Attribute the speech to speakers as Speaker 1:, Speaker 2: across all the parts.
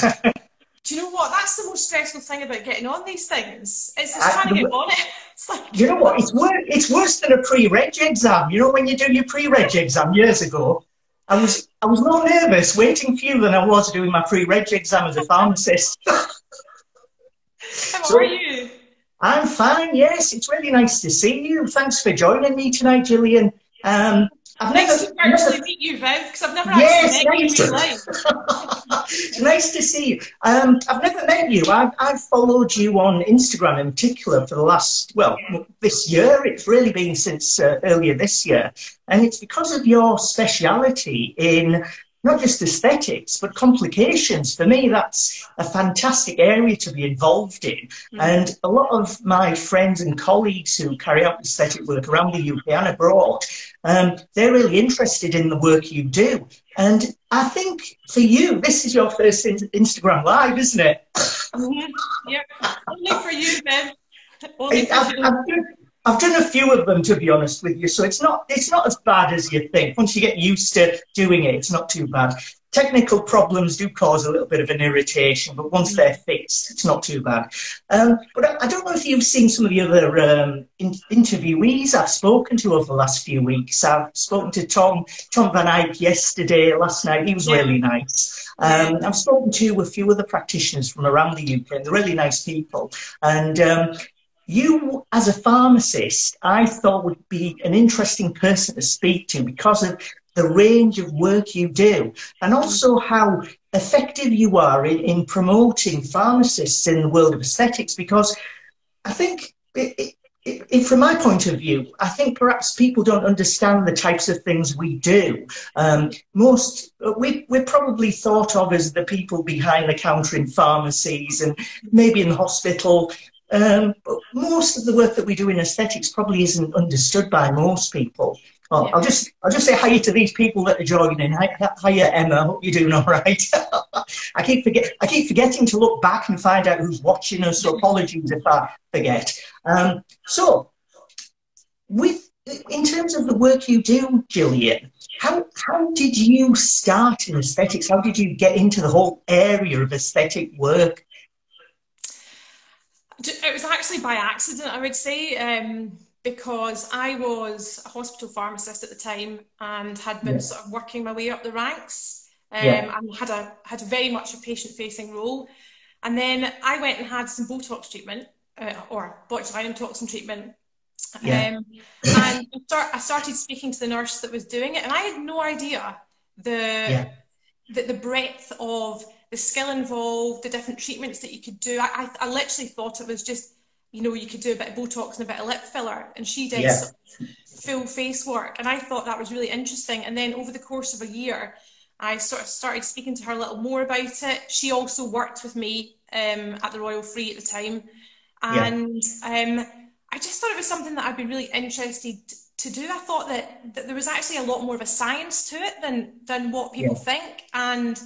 Speaker 1: Do you know what? That's the most stressful thing about getting on these things. It's just trying to get on it.
Speaker 2: It's Like, you know what? It's worse. It's worse than a pre-reg exam. You know when you do your pre-reg exam years ago. I was I was more nervous waiting for you than I was doing my pre-reg exam as a pharmacist.
Speaker 1: How so, are you?
Speaker 2: I'm fine. Yes, it's really nice to see you. Thanks for joining me tonight, Gillian. Um,
Speaker 1: I've nice never, to actually meet you, Viv, because I've never yes, actually met nice. you in
Speaker 2: life. nice to see you. Um, I've never met you. I've, I've followed you on Instagram in particular for the last, well, this year. It's really been since uh, earlier this year. And it's because of your speciality in not just aesthetics, but complications. For me, that's a fantastic area to be involved in. Mm-hmm. And a lot of my friends and colleagues who carry out aesthetic work around the UK and abroad, um, they're really interested in the work you do. And I think for you, this is your first in- Instagram live, isn't it?
Speaker 1: Mm-hmm. Yeah, only for you, Bev. Only for I've,
Speaker 2: you. I've, I've done a few of them to be honest with you, so it's not it's not as bad as you think. Once you get used to doing it, it's not too bad. Technical problems do cause a little bit of an irritation, but once they're fixed, it's not too bad. Um, but I, I, don't know if you've seen some of the other um, in, interviewees I've spoken to over the last few weeks. I've spoken to Tom Tom Van Eyck yesterday, last night. He was really nice. Um, I've spoken to a few other practitioners from around the UK, and they're really nice people. And um, you, as a pharmacist, I thought would be an interesting person to speak to because of the range of work you do and also how effective you are in, in promoting pharmacists in the world of aesthetics. Because I think, it, it, from my point of view, I think perhaps people don't understand the types of things we do. Um, most, we, we're probably thought of as the people behind the counter in pharmacies and maybe in the hospital um, but most of the work that we do in aesthetics probably isn't understood by most people. Well, yeah. I'll just I'll just say hi to these people that are joining. In. Hi, hiya, Emma. Hope you're doing all right. I keep forget I keep forgetting to look back and find out who's watching us. So apologies if I forget. Um, so, with in terms of the work you do, Gillian, how how did you start in aesthetics? How did you get into the whole area of aesthetic work?
Speaker 1: It was actually by accident, I would say, um, because I was a hospital pharmacist at the time and had been yeah. sort of working my way up the ranks um, yeah. and had a had very much a patient facing role. And then I went and had some Botox treatment uh, or botulinum toxin treatment. Yeah. Um, and start, I started speaking to the nurse that was doing it, and I had no idea the the, the breadth of the skill involved, the different treatments that you could do. I, I, I, literally thought it was just, you know, you could do a bit of Botox and a bit of lip filler. And she did yeah. sort of full face work. And I thought that was really interesting. And then over the course of a year, I sort of started speaking to her a little more about it. She also worked with me um, at the Royal Free at the time. And yeah. um, I just thought it was something that I'd be really interested to do. I thought that, that there was actually a lot more of a science to it than, than what people yeah. think. And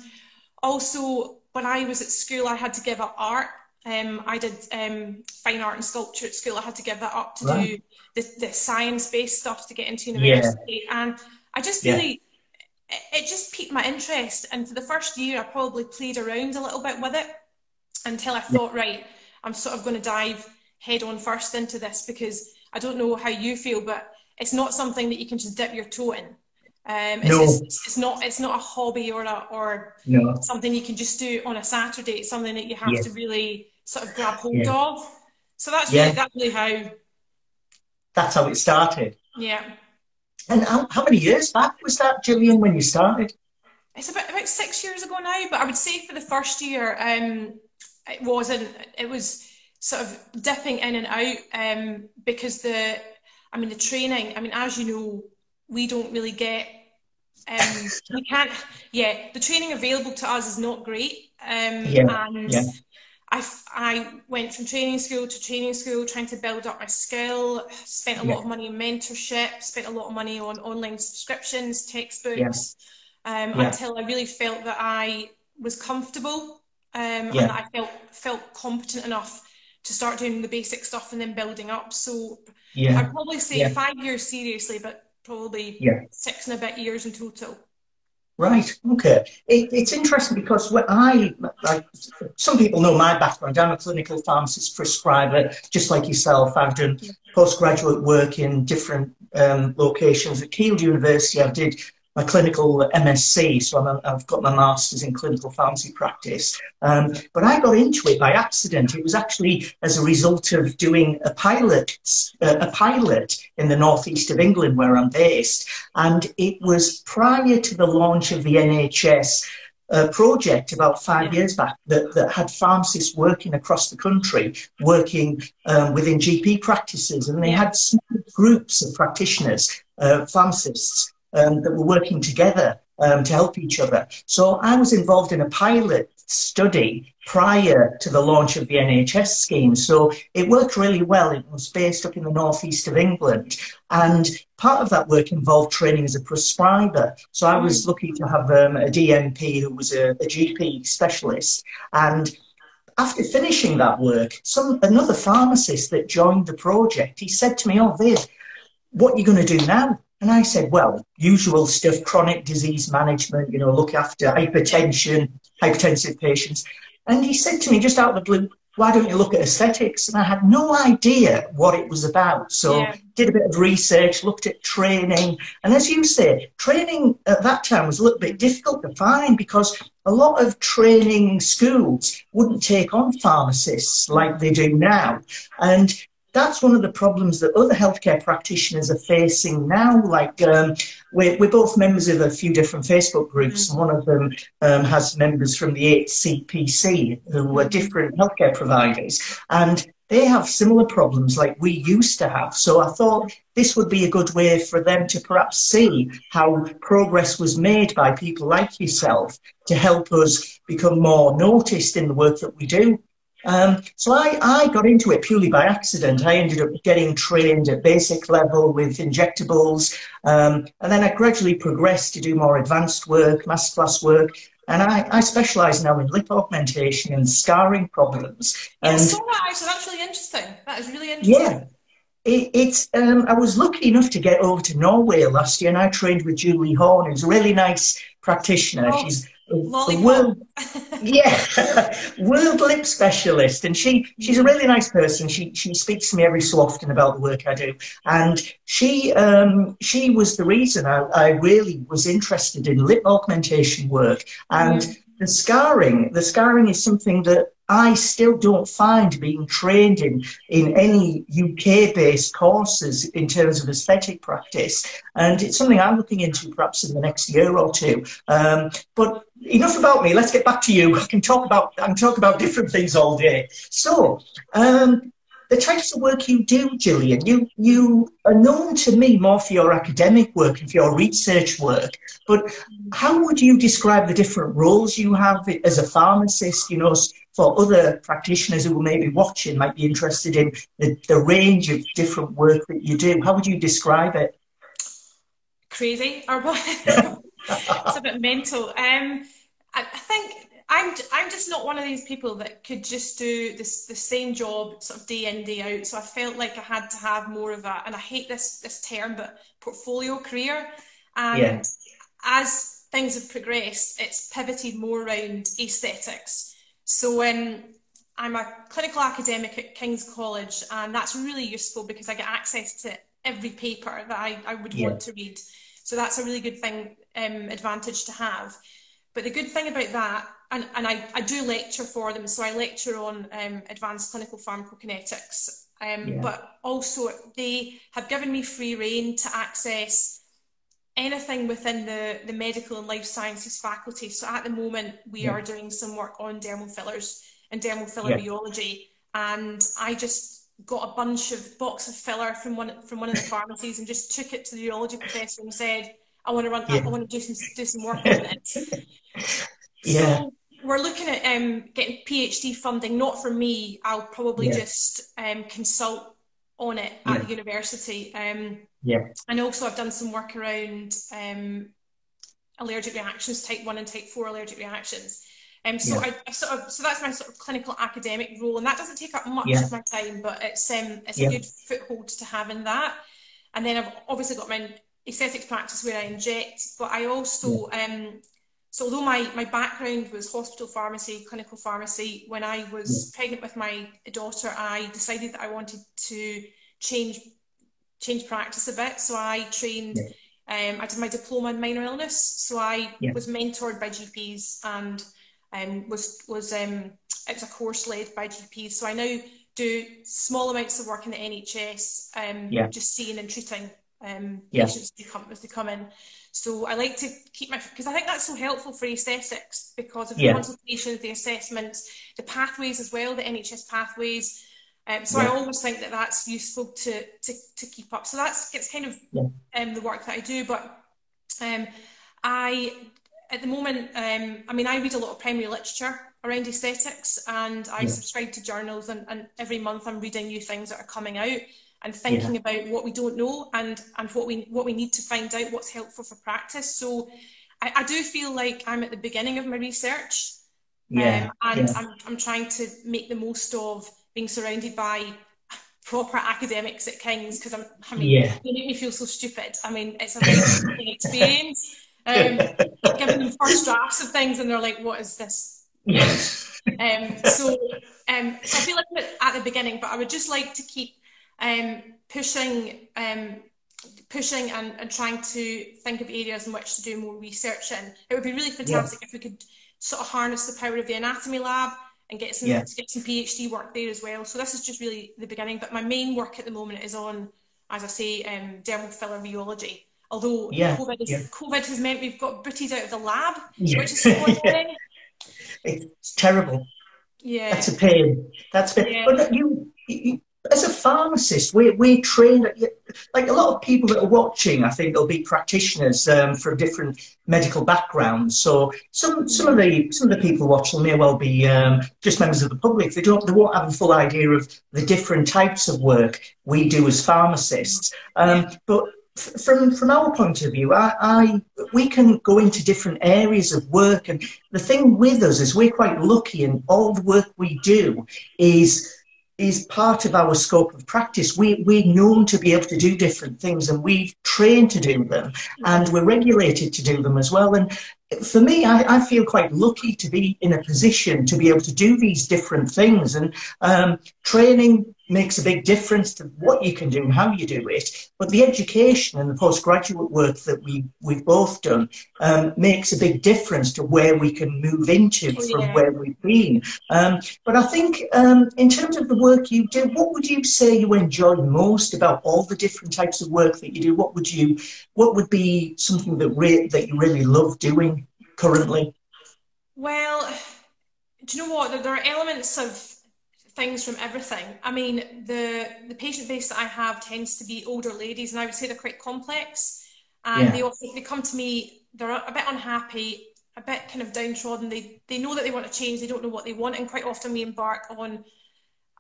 Speaker 1: also, when I was at school, I had to give up art. Um, I did um, fine art and sculpture at school. I had to give that up to right. do the, the science-based stuff to get into university. Yeah. And I just really, yeah. it, it just piqued my interest. And for the first year, I probably played around a little bit with it until I thought, yeah. right, I'm sort of going to dive head on first into this because I don't know how you feel, but it's not something that you can just dip your toe in. Um, it's, no. it's, it's, not it's not a hobby or a, or no. something you can just do on a Saturday. It's something that you have to really sort of grab hold yeah. of. So that's yeah. really that's really how.
Speaker 2: That's how it started.
Speaker 1: Yeah.
Speaker 2: And how, how many years back was that, Gillian, when you started?
Speaker 1: It's about about six years ago now. But I would say for the first year, um, it wasn't. It was sort of dipping in and out um, because the, I mean, the training. I mean, as you know, we don't really get um, we can't yeah the training available to us is not great um, yeah. and yeah. I, I went from training school to training school trying to build up my skill spent a yeah. lot of money on mentorship spent a lot of money on online subscriptions textbooks um, until I really felt that I was comfortable um, and that I felt felt competent enough to start doing the basic stuff and then building up so yeah. I'd probably say five years seriously but probably yeah. six and a bit years in total.
Speaker 2: Right. Okay. It, it's interesting because when I, like, some people know my background. I'm a clinical pharmacist prescriber, just like yourself. I've done postgraduate work in different um, locations at Keele University. I did my clinical MSc, so i have got my master's in clinical pharmacy practice. Um, but I got into it by accident. It was actually as a result of doing a pilot, uh, a pilot in the northeast of England where I'm based, and it was prior to the launch of the NHS. Uh, project about five years back that, that had pharmacists working across the country, working um, within GP practices, and they had small groups of practitioners, uh, pharmacists, um, that were working together um, to help each other. So I was involved in a pilot study prior to the launch of the NHS scheme. So it worked really well. It was based up in the northeast of England. And part of that work involved training as a prescriber. So I was lucky to have um, a DMP who was a, a GP specialist. And after finishing that work, some another pharmacist that joined the project, he said to me, Oh, Viv, what are you going to do now? And I said, well, usual stuff, chronic disease management, you know, look after hypertension, hypertensive patients. And he said to me just out of the blue, why don't you look at aesthetics? And I had no idea what it was about. So yeah. did a bit of research, looked at training. And as you say, training at that time was a little bit difficult to find because a lot of training schools wouldn't take on pharmacists like they do now. And that's one of the problems that other healthcare practitioners are facing now. Like um, we're, we're both members of a few different Facebook groups, mm-hmm. and one of them um, has members from the HCPC who are different healthcare providers, and they have similar problems like we used to have. So I thought this would be a good way for them to perhaps see how progress was made by people like yourself to help us become more noticed in the work that we do. Um, so I, I got into it purely by accident. I ended up getting trained at basic level with injectables, um, and then I gradually progressed to do more advanced work, masterclass work, and I, I specialise now in lip augmentation and scarring problems. And
Speaker 1: so, so that's really interesting. That is really interesting.
Speaker 2: Yeah. It, it's um, I was lucky enough to get over to Norway last year, and I trained with Julie Horn, who's a really nice practitioner.
Speaker 1: Oh.
Speaker 2: She's
Speaker 1: Lollipop.
Speaker 2: world, yeah, world lip specialist, and she she's a really nice person. She she speaks to me every so often about the work I do, and she um, she was the reason I, I really was interested in lip augmentation work and. Mm. The scarring, the scarring is something that I still don't find being trained in in any UK based courses in terms of aesthetic practice. And it's something I'm looking into perhaps in the next year or two. Um, but enough about me. Let's get back to you. I can talk about I can talk about different things all day. So, um, the types of work you do, Gillian, you you are known to me more for your academic work and for your research work. But how would you describe the different roles you have as a pharmacist? You know, for other practitioners who may be watching, might be interested in the, the range of different work that you do. How would you describe it?
Speaker 1: Crazy, or what? it's a bit mental. Um, I, I think I'm I'm just not one of these people that could just do this the same job sort of day in day out. So I felt like I had to have more of a, and I hate this this term, but portfolio career. And yeah. as things have progressed, it's pivoted more around aesthetics. So when I'm a clinical academic at King's College, and that's really useful because I get access to every paper that I, I would yeah. want to read. So that's a really good thing, um, advantage to have. But the good thing about that, and, and I, I do lecture for them, so I lecture on um, advanced clinical pharmacokinetics, um, yeah. but also they have given me free reign to access anything within the, the medical and life sciences faculty. So at the moment, we yeah. are doing some work on dermal fillers and dermal filler yeah. rheology. And I just got a bunch of box of filler from one from one of the pharmacies and just took it to the rheology professor and said, I want to run yeah. I want to do some do some work on it.
Speaker 2: yeah.
Speaker 1: So we're looking at um, getting PhD funding, not for me. I'll probably yeah. just um, consult on it at yeah. the university. Um,
Speaker 2: yeah.
Speaker 1: And also, I've done some work around um, allergic reactions, type one and type four allergic reactions. Um, so yeah. I, I, sort of so that's my sort of clinical academic role, and that doesn't take up much yeah. of my time, but it's um, it's yeah. a good foothold to have in that. And then I've obviously got my aesthetics practice where I inject, but I also, yeah. um, so although my, my background was hospital pharmacy, clinical pharmacy, when I was yeah. pregnant with my daughter, I decided that I wanted to change change practice a bit. So I trained, yeah. um, I did my diploma in minor illness. So I was mentored by GPs and um, was was um, it was a course led by GPs. So I now do small amounts of work in the NHS, um, yeah. just seeing and treating um, patients they, come, as they come in. So I like to keep my because I think that's so helpful for aesthetics because of the yeah. consultations, the assessments, the pathways as well, the NHS pathways. Um, so yeah. I always think that that's useful to to, to keep up. So that's it's kind of yeah. um, the work that I do. But um, I at the moment, um, I mean, I read a lot of primary literature around aesthetics and I subscribe to journals and, and, every month I'm reading new things that are coming out and thinking yeah. about what we don't know and, and what we what we need to find out what's helpful for practice. So I, I do feel like I'm at the beginning of my research. Yeah. Um, and yeah. I'm, I'm trying to make the most of being surrounded by proper academics at King's because I'm I mean yeah. they make me feel so stupid. I mean it's a very experience. Um, giving them first drafts of things and they're like, what is this um, so, um, so I feel like I'm at the beginning, but I would just like to keep um, pushing, um, pushing and, and trying to think of areas in which to do more research in. It would be really fantastic yeah. if we could sort of harness the power of the anatomy lab and get some yeah. get some PhD work there as well. So this is just really the beginning. But my main work at the moment is on, as I say, um, dermal filler rheology. Although yeah. COVID, is. COVID has meant we've got booted out of the lab, which is so annoying.
Speaker 2: It's terrible.
Speaker 1: Yeah.
Speaker 2: That's a pain. That's a pain. But you, you, as a pharmacist, we're, we're trained, like a lot of people that are watching, I think they'll be practitioners um, from different medical backgrounds. So some, some of the some of the people watching may well be um, just members of the public. They don't they won't have a full idea of the different types of work we do as pharmacists. Um, but from from our point of view, I, I, we can go into different areas of work, and the thing with us is we're quite lucky, and all the work we do is is part of our scope of practice. We we're known to be able to do different things, and we've trained to do them, and we're regulated to do them as well. And for me, I, I feel quite lucky to be in a position to be able to do these different things, and um, training makes a big difference to what you can do and how you do it. But the education and the postgraduate work that we, we've both done um, makes a big difference to where we can move into oh, from where we've been. Um, but I think um, in terms of the work you do, what would you say you enjoy most about all the different types of work that you do? What would you, what would be something that, re- that you really love doing currently?
Speaker 1: Well, do you know what? There are elements of things from everything. I mean, the the patient base that I have tends to be older ladies, and I would say they're quite complex. And yeah. they often they come to me, they're a bit unhappy, a bit kind of downtrodden. They they know that they want to change, they don't know what they want, and quite often we embark on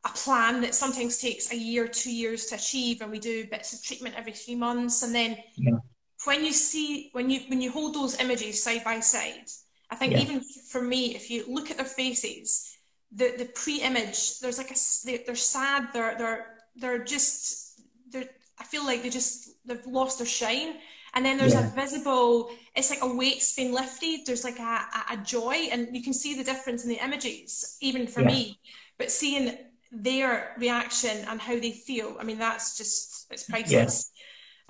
Speaker 1: a plan that sometimes takes a year, two years to achieve, and we do bits of treatment every three months, and then. Yeah. When you see when you when you hold those images side by side, I think yeah. even for me, if you look at their faces, the the pre-image there's like a they, they're sad they're they're they're just they're i feel like they just they've lost their shine and then there's yeah. a visible it's like a weight's been lifted there's like a, a, joy and you can see the difference in the images even for yeah. me but seeing their reaction and how they feel i mean that's just it's priceless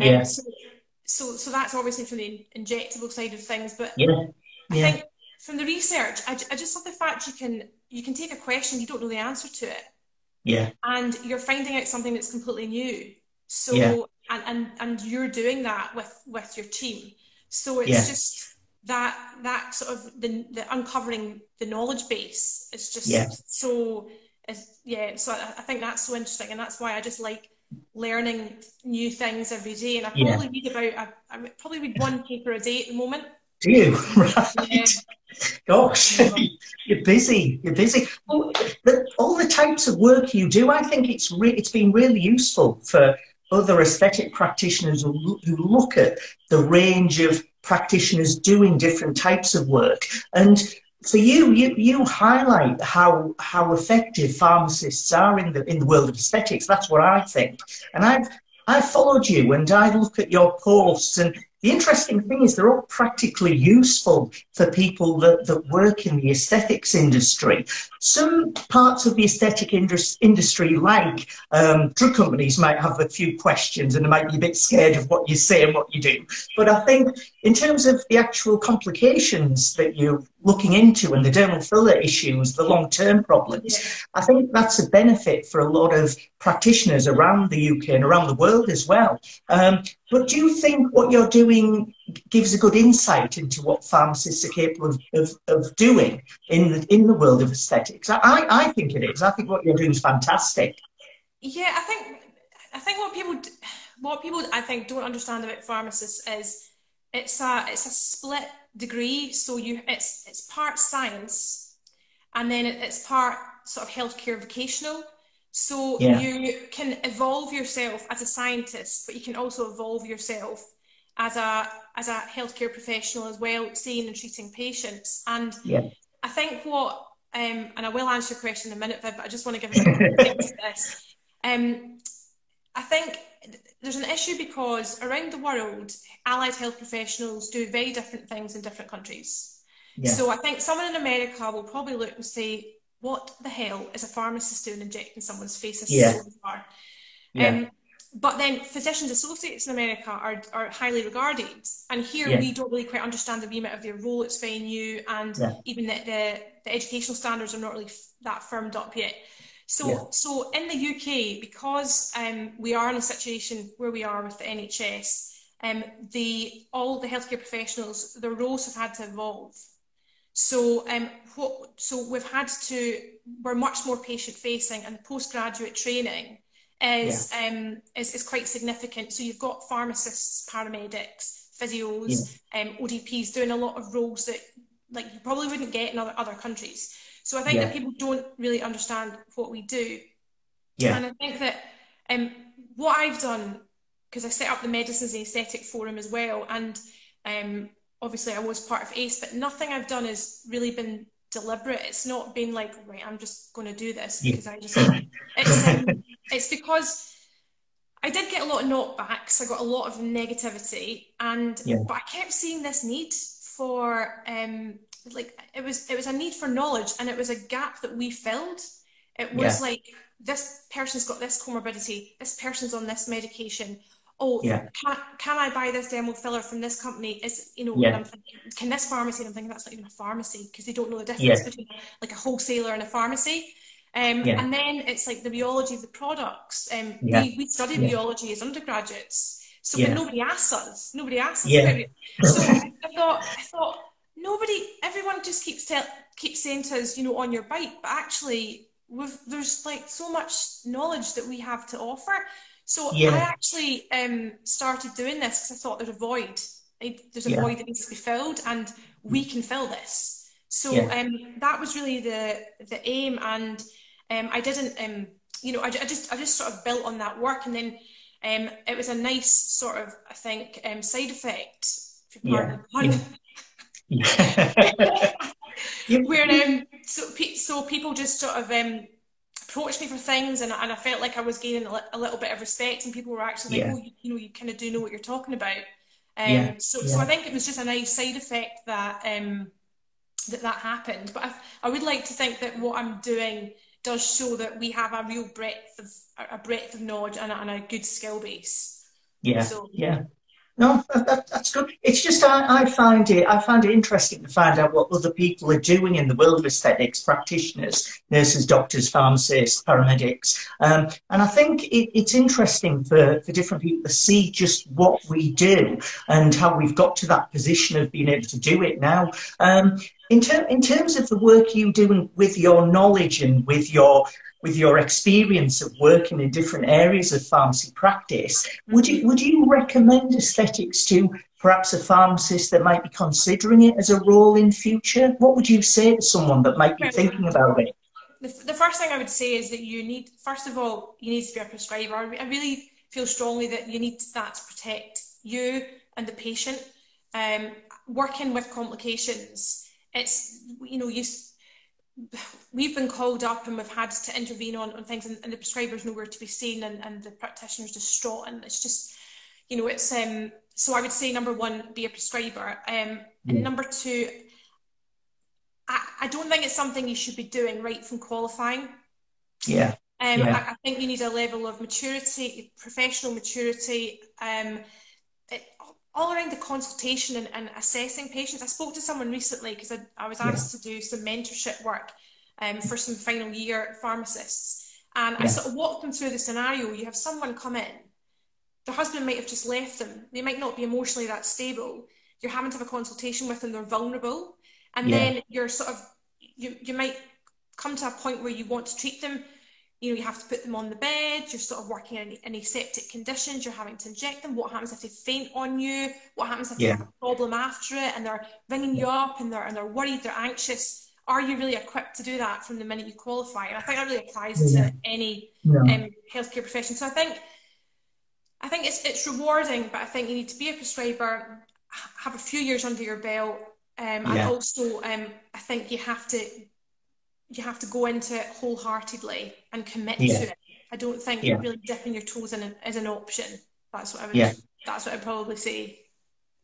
Speaker 2: yeah. Um, yeah.
Speaker 1: So, so so that's obviously from the injectable side of things but
Speaker 2: yeah.
Speaker 1: i think from the research I, I just love the fact you can you can take a question you don't know the answer to it
Speaker 2: yeah
Speaker 1: and you're finding out something that's completely new so yeah. and, and and you're doing that with with your team so it's yeah. just that that sort of the, the uncovering the knowledge base is just yeah. so it's, yeah so I, I think that's so interesting and that's why i just like learning new things every day and i probably read about I, I probably read one paper a day at the moment
Speaker 2: do you? Um, right. Gosh, you're busy. You're busy. Well, the, all the types of work you do, I think it's re- it's been really useful for other aesthetic practitioners who, who look at the range of practitioners doing different types of work. And for you, you, you highlight how how effective pharmacists are in the in the world of aesthetics. That's what I think. And I've I followed you and I look at your posts and the interesting thing is they're all practically useful for people that, that work in the aesthetics industry. Some parts of the aesthetic industry, like um, drug companies, might have a few questions and they might be a bit scared of what you say and what you do. But I think in terms of the actual complications that you're looking into and the dermal filler issues, the long-term problems, yeah. I think that's a benefit for a lot of practitioners around the UK and around the world as well. Um, but do you think what you're doing gives a good insight into what pharmacists are capable of, of, of doing in the, in the world of aesthetics. I, I think it is. I think what you're doing is fantastic.
Speaker 1: Yeah, I think I think what people what people I think don't understand about pharmacists is it's a it's a split degree. So you it's it's part science, and then it's part sort of healthcare vocational. So yeah. you can evolve yourself as a scientist, but you can also evolve yourself as a as a healthcare professional as well, seeing and treating patients. And yeah. I think what um, and I will answer your question in a minute, Viv, but I just want to give you to this. Um, I think there's an issue because around the world, allied health professionals do very different things in different countries. Yeah. So I think someone in America will probably look and say, "What the hell is a pharmacist doing injecting someone's face?" yeah. so far. Yeah. Um, but then physicians associates in America are, are highly regarded. And here yeah. we don't really quite understand the remit of their role. It's very new. And yeah. even the, the, the, educational standards are not really f- that firmed up yet. So, yeah. so in the UK, because um, we are in a situation where we are with the NHS, um, the all the healthcare professionals, their roles have had to evolve. So, um, what, so we've had to, we're much more patient facing, and postgraduate training is, yeah. um, is, is quite significant. So you've got pharmacists, paramedics, physios, yeah. um, ODPs doing a lot of roles that like you probably wouldn't get in other, other countries. So I think yeah. that people don't really understand what we do. Yeah. And I think that um, what I've done, because I set up the Medicines and Aesthetic Forum as well, and um, obviously I was part of ACE, but nothing I've done has really been deliberate. It's not been like, right, I'm just going to do this because I just, it's, um, it's because I did get a lot of knockbacks. I got a lot of negativity, and yeah. but I kept seeing this need for um, like it was it was a need for knowledge, and it was a gap that we filled. It was yeah. like this person's got this comorbidity, this person's on this medication. Oh, yeah. can, can I buy this dermal filler from this company? Is you know, yeah. I'm thinking, can this pharmacy? And I'm thinking that's not even a pharmacy because they don't know the difference yeah. between like a wholesaler and a pharmacy. Um. And then it's like the rheology of the products. Um, we, we studied yeah. rheology as undergraduates, so yeah. nobody asks us, nobody asks us about it. So I thought, I thought nobody, everyone just keeps tell, keeps saying to us, you know, on your bike, but actually, we've, there's like so much knowledge that we have to offer. So I actually um, started doing this because I thought there's a void. There's a void that needs to be filled, and we can fill this. So um, that was really the the aim, and um, I didn't, um, you know, I, I, just I just sort of built on that work, and then um, it was a nice sort of I think um, side effect. Yeah. Where um, so so people just sort of um, approached me for things, and, and I felt like I was gaining a, a little bit of respect, and people were actually like, "Oh, you, you, know, you kind of do know what you're talking about." Um, yeah. So, yeah. so I think it was just a nice side effect that um, that that happened. But I, I would like to think that what I'm doing does show that we have a real breadth of a breadth of knowledge and a, and a good skill base.
Speaker 2: Yeah, so, yeah. No, that, that's good. It's just I, I find it I find it interesting to find out what other people are doing in the world of aesthetics, practitioners, nurses, doctors, pharmacists, paramedics, um, and I think it, it's interesting for, for different people to see just what we do and how we've got to that position of being able to do it now. Um, in, ter- in terms of the work you do with your knowledge and with your with your experience of working in different areas of pharmacy practice, would you would you recommend aesthetics to perhaps a pharmacist that might be considering it as a role in future? What would you say to someone that might be thinking about it?
Speaker 1: The, the first thing I would say is that you need, first of all, you need to be a prescriber. I really feel strongly that you need that to protect you and the patient. Um, working with complications it's you know you we've been called up and we've had to intervene on, on things and, and the prescriber's nowhere to be seen and, and the practitioner's distraught. And it's just you know it's um so I would say number one be a prescriber. Um and number two I, I don't think it's something you should be doing right from qualifying.
Speaker 2: Yeah.
Speaker 1: Um,
Speaker 2: yeah.
Speaker 1: I, I, think you need a level of maturity, professional maturity, um, it, all around the consultation and, and, assessing patients. I spoke to someone recently because I, I, was asked yeah. to do some mentorship work um, for some final year pharmacists. And yeah. I sort of walked them through the scenario. You have someone come in, their husband might have just left them, they might not be emotionally that stable. You're having to have a consultation with them, they're vulnerable. And then you're sort of, you, you might come to a point where you want to treat them you know, you have to put them on the bed, you're sort of working in, in aseptic conditions, you're having to inject them. What happens if they faint on you? What happens if yeah. they have a problem after it and they're ringing you up and they're, and they're worried, they're anxious? Are you really equipped to do that from the minute you qualify? And I think that really applies yeah. to any yeah. um, healthcare profession. So I think I think it's it's rewarding, but I think you need to be a prescriber, have a few years under your belt, um, and also um, I think you have to you have to go into it wholeheartedly and commit yeah. to it. I don't think yeah. really dipping your toes in is an option. That's what I would. Yeah. That's what I'd probably say.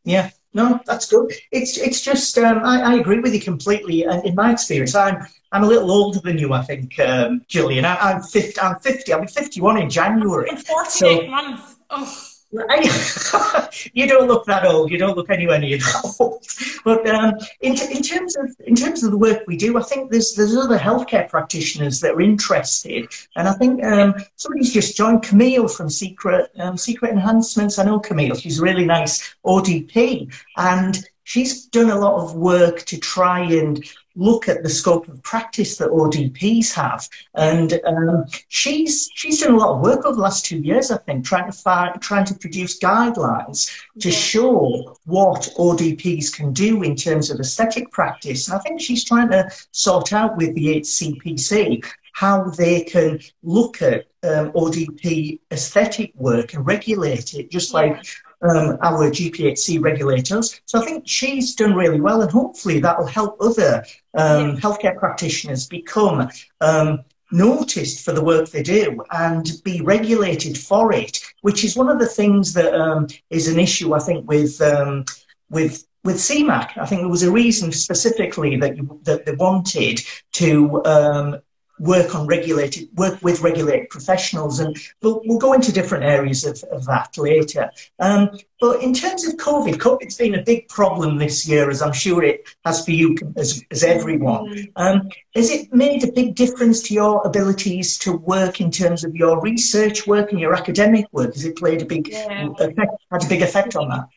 Speaker 2: Yeah. No, that's good. It's it's just um, I, I, agree with you completely. And in my experience, I'm I'm a little older than you, I think, um, Gillian. I, am 50. I'm 50. I'll be 51 in January.
Speaker 1: I'm 48 so, months. Oh.
Speaker 2: you don't look that old. You don't look anywhere near that old. But um, in, in terms of in terms of the work we do, I think there's there's other healthcare practitioners that are interested, and I think um, somebody's just joined Camille from Secret um, Secret Enhancements. I know Camille; she's a really nice ODP, and she's done a lot of work to try and look at the scope of practice that ODPs have. And um, she's she's done a lot of work over the last two years, I think, trying to find, trying to produce guidelines to show what ODPs can do in terms of aesthetic practice. And I think she's trying to sort out with the HCPC how they can look at um, ODP aesthetic work and regulate it, just like um, our GPHC regulators. So I think she's done really well, and hopefully that will help other um, healthcare practitioners become um, noticed for the work they do and be regulated for it, which is one of the things that um, is an issue, I think, with um, with with CMAC. I think there was a reason specifically that you, that they wanted to um, work on regulated work with regulated professionals and we'll, we'll go into different areas of, of that later. Um, but in terms of covid covid's been a big problem this year as i'm sure it has for you as, as everyone. Mm. um, has it made a big difference to your abilities to work in terms of your research work and your academic work? Has it played a big yeah. effect had a big effect on that?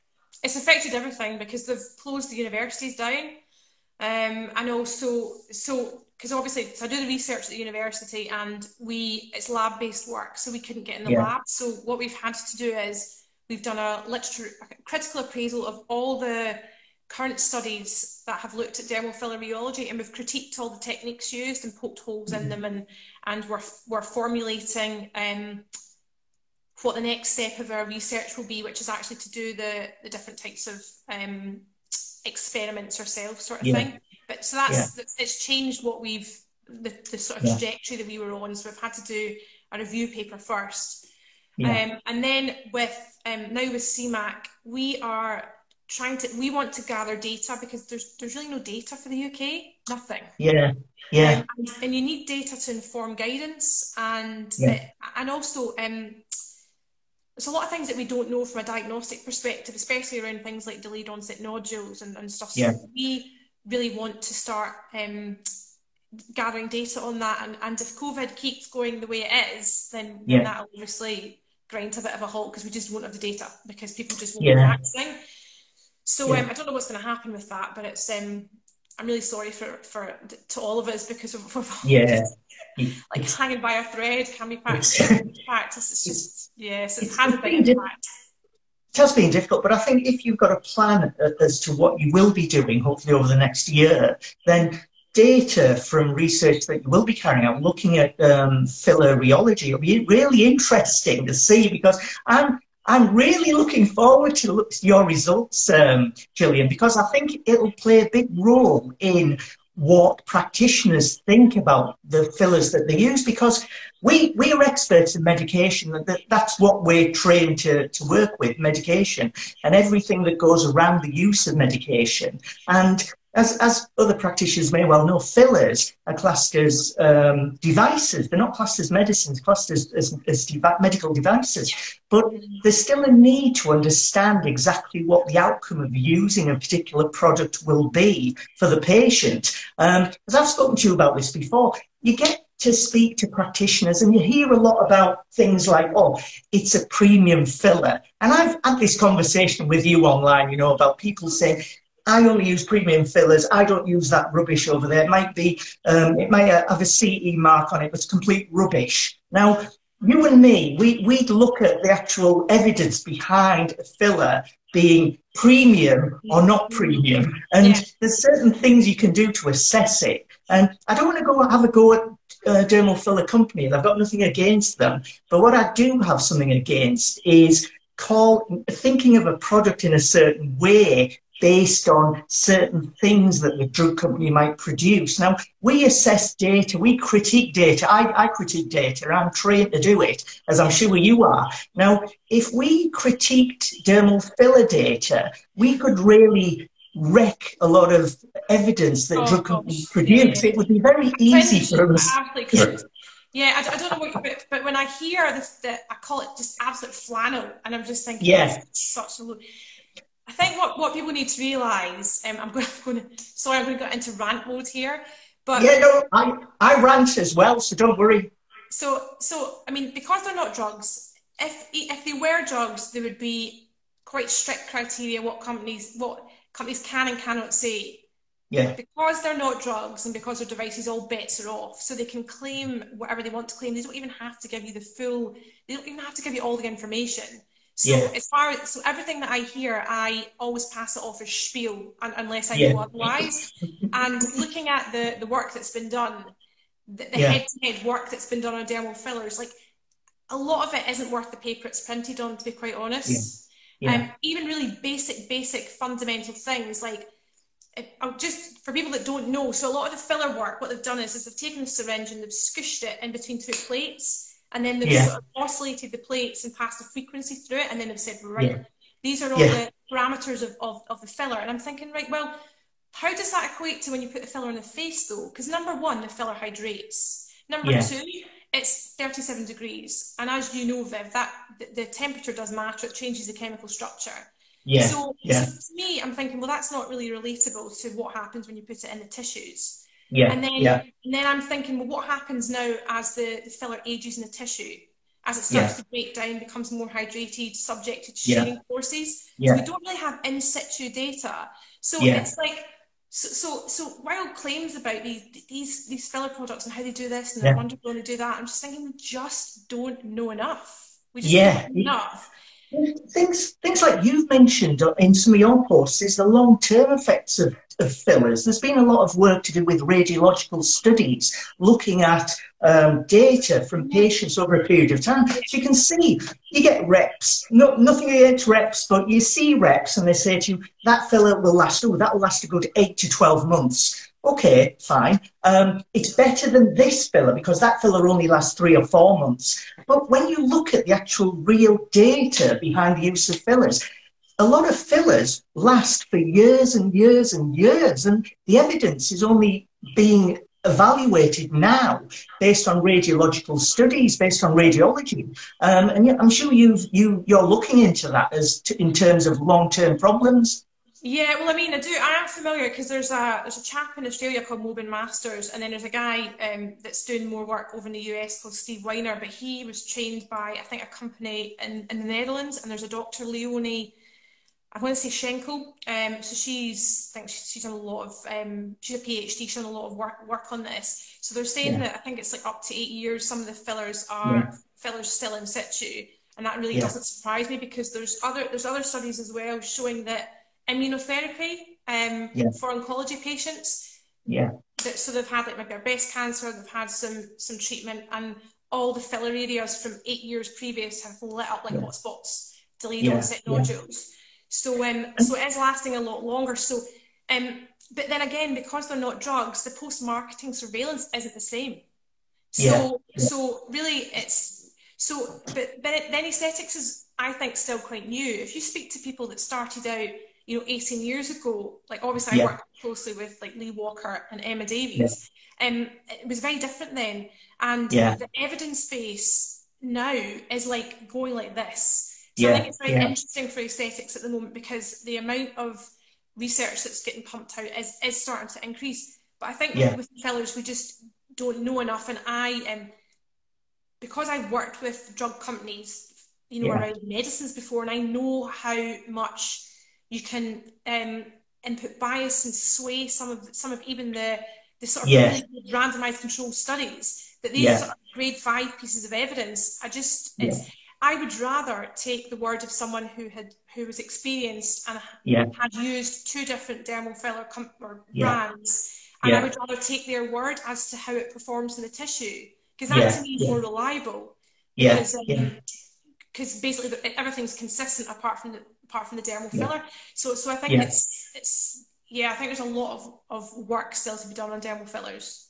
Speaker 1: It's affected everything because they've closed the universities down um, and also so because obviously so I do the research at the university and we it's lab based work so we couldn't get in the yeah. lab so what we've had to do is we've done a literature a critical appraisal of all the current studies that have looked at dermal filler rheology and we've critiqued all the techniques used and poked holes mm-hmm. in them and and we're, we're formulating um, what the next step of our research will be which is actually to do the the different types of um, experiments ourselves sort of yeah. thing but so that's, yeah. it's changed what we've the, the sort of trajectory that we were on. So we've had to do a review paper first. Um, and then with um, now with CMAC, we are trying to we want to gather data because there's there's really no data for the UK, nothing.
Speaker 2: Yeah, yeah.
Speaker 1: Um, and, and, you need data to inform guidance and yeah. uh, and also um, there's a lot of things that we don't know from a diagnostic perspective, especially around things like delayed onset nodules and, and stuff. So yeah. we really want to start um, gathering data on that. And, and if COVID keeps going the way it is, then, yeah. that'll obviously grind to a bit of a halt because we just won't have the data because people just won't yeah. be practicing. So yeah. um, I don't know what's going to happen with that, but it's um, I'm really sorry for for to all of us because of, of
Speaker 2: yeah.
Speaker 1: like hanging by a thread. Can we practice? practice. It's just yes, it's, had a big impact
Speaker 2: it has been difficult, but I think if you've got a plan as to what you will be doing, hopefully over the next year, then data from research that you will be carrying out, looking at um, filler rheology, will be really interesting to see because I'm I'm really looking forward to look your results, um, Gillian, because I think it'll play a big role in what practitioners think about the fillers that they use because we, we are experts in medication. That, that's what we're trained to, to work with, medication, and everything that goes around the use of medication. And as, as other practitioners may well know, fillers are classed as um, devices. They're not classed as medicines, classed as, as, as medical devices. But there's still a need to understand exactly what the outcome of using a particular product will be for the patient. Um, as I've spoken to you about this before, you get to speak to practitioners and you hear a lot about things like, oh, it's a premium filler. And I've had this conversation with you online, you know, about people saying, I only use premium fillers. I don't use that rubbish over there. It might be, um, it might have a CE mark on it, but it's complete rubbish. Now, you and me, we, we'd look at the actual evidence behind a filler being premium or not premium. And yeah. there's certain things you can do to assess it. And I don't want to go have a go at uh, dermal filler companies. I've got nothing against them. But what I do have something against is call thinking of a product in a certain way based on certain things that the drug company might produce. Now, we assess data, we critique data. I, I, critique data, I'm trained to do it, as I'm sure you are. Now, if we critiqued dermal filler data, we could really wreck a lot of evidence that oh, drug companies gosh. produce. Yeah. It would be very easy for us.
Speaker 1: Yeah, I, I, don't know what, you, but, but when I hear this, the, I call it just absolute flannel, and I'm just thinking,
Speaker 2: yeah,
Speaker 1: such a I think what, what people need to realise, um, I'm going, to, sorry, I'm going to get into rant mode here, but
Speaker 2: yeah, no, I, I rant as well, so don't worry.
Speaker 1: So, so I mean, because they're not drugs, if if they were drugs, there would be quite strict criteria what companies what companies can and cannot say.
Speaker 2: Yeah.
Speaker 1: Because they're not drugs and because their devices, all bets are off. So they can claim whatever they want to claim. They don't even have to give you the full. They don't even have to give you all the information. So yeah. as far as so everything that I hear, I always pass it off as spiel unless I yeah. know otherwise. and looking at the the work that's been done, the, the yeah. head-to-head work that's been done on dermal fillers, like a lot of it isn't worth the paper it's printed on. To be quite honest, yeah. Um, even really basic, basic, fundamental things like. Just for people that don't know, so a lot of the filler work, what they've done is, is they've taken the syringe and they've squished it in between two plates, and then they've yeah. sort of oscillated the plates and passed a frequency through it, and then they've said, right, yeah. these are all yeah. the parameters of, of, of the filler. And I'm thinking, right, well, how does that equate to when you put the filler on the face, though? Because number one, the filler hydrates. Number two, it's 37 degrees, and as you know, Viv, that the, the temperature does matter. It changes the chemical structure.
Speaker 2: Yeah.
Speaker 1: So,
Speaker 2: yeah.
Speaker 1: so to me, I'm thinking, well, that's not really relatable to what happens when you put it in the tissues.
Speaker 2: Yeah.
Speaker 1: And then,
Speaker 2: yeah.
Speaker 1: and then I'm thinking, well, what happens now as the, the filler ages in the tissue? As it starts yeah. to break down, becomes more hydrated, subjected to shearing yeah. forces.
Speaker 2: Yeah.
Speaker 1: So we don't really have in situ data. So yeah. it's like, so, so, so while claims about these, these, these filler products and how they do this and they're wonderful and they do that, I'm just thinking we just don't know enough. We just
Speaker 2: yeah.
Speaker 1: don't know enough.
Speaker 2: Things, things like you've mentioned in some of your posts is the long-term effects of of fillers. There's been a lot of work to do with radiological studies, looking at um, data from patients over a period of time. So you can see, you get reps, no, nothing against reps, but you see reps and they say to you, that filler will last, oh, that will last a good eight to 12 months. Okay, fine. Um, it's better than this filler because that filler only lasts three or four months. But when you look at the actual real data behind the use of fillers, a lot of fillers last for years and years and years, and the evidence is only being evaluated now based on radiological studies, based on radiology. Um, and I'm sure you've, you, you're looking into that as in terms of long-term problems.
Speaker 1: Yeah, well, I mean, I do. I am familiar because there's a there's a chap in Australia called Mobin Masters, and then there's a guy um, that's doing more work over in the US called Steve Weiner. But he was trained by I think a company in, in the Netherlands, and there's a Dr. Leonie I want to say Schelke. Um, so she's, I think she's done a lot of, um, she's a PhD, she's done a lot of work work on this. So they're saying yeah. that I think it's like up to eight years. Some of the fillers are yeah. fillers still in situ, and that really yeah. doesn't surprise me because there's other there's other studies as well showing that immunotherapy um, for oncology patients.
Speaker 2: Yeah.
Speaker 1: That, so they've had like maybe breast cancer, they've had some some treatment, and all the filler areas from eight years previous have lit up like hotspots, delayed onset nodules. So um, so it is lasting a lot longer. So um, but then again, because they're not drugs, the post-marketing surveillance isn't the same. So, yeah. so really, it's so. but, But then aesthetics is, I think, still quite new. If you speak to people that started out, you know, 18 years ago, like obviously yeah. I worked closely with like Lee Walker and Emma Davies, yeah. um, it was very different then. And yeah. the evidence base now is like going like this. So yeah. I think it's very interesting for aesthetics at the moment because the amount of research that's getting pumped out is, is starting to increase. But I think with fillers, we just don't know enough. And I, um, because I've worked with drug companies, you know, around medicines before, and I know how much you can um, input bias and sway some of some of even the the sort of yeah. really randomized control studies that these yeah. sort of grade five pieces of evidence. I just it's I would rather take the word of someone who had who was experienced and yeah. had used two different dermal filler com- or yeah. brands, and yeah. I would rather take their word as to how it performs in the tissue because that to me is more reliable.
Speaker 2: Yeah. Because, um,
Speaker 1: because basically everything's consistent apart from the apart from the dermal filler. So so I think it's it's yeah I think there's a lot of, of work still to be done on dermal fillers.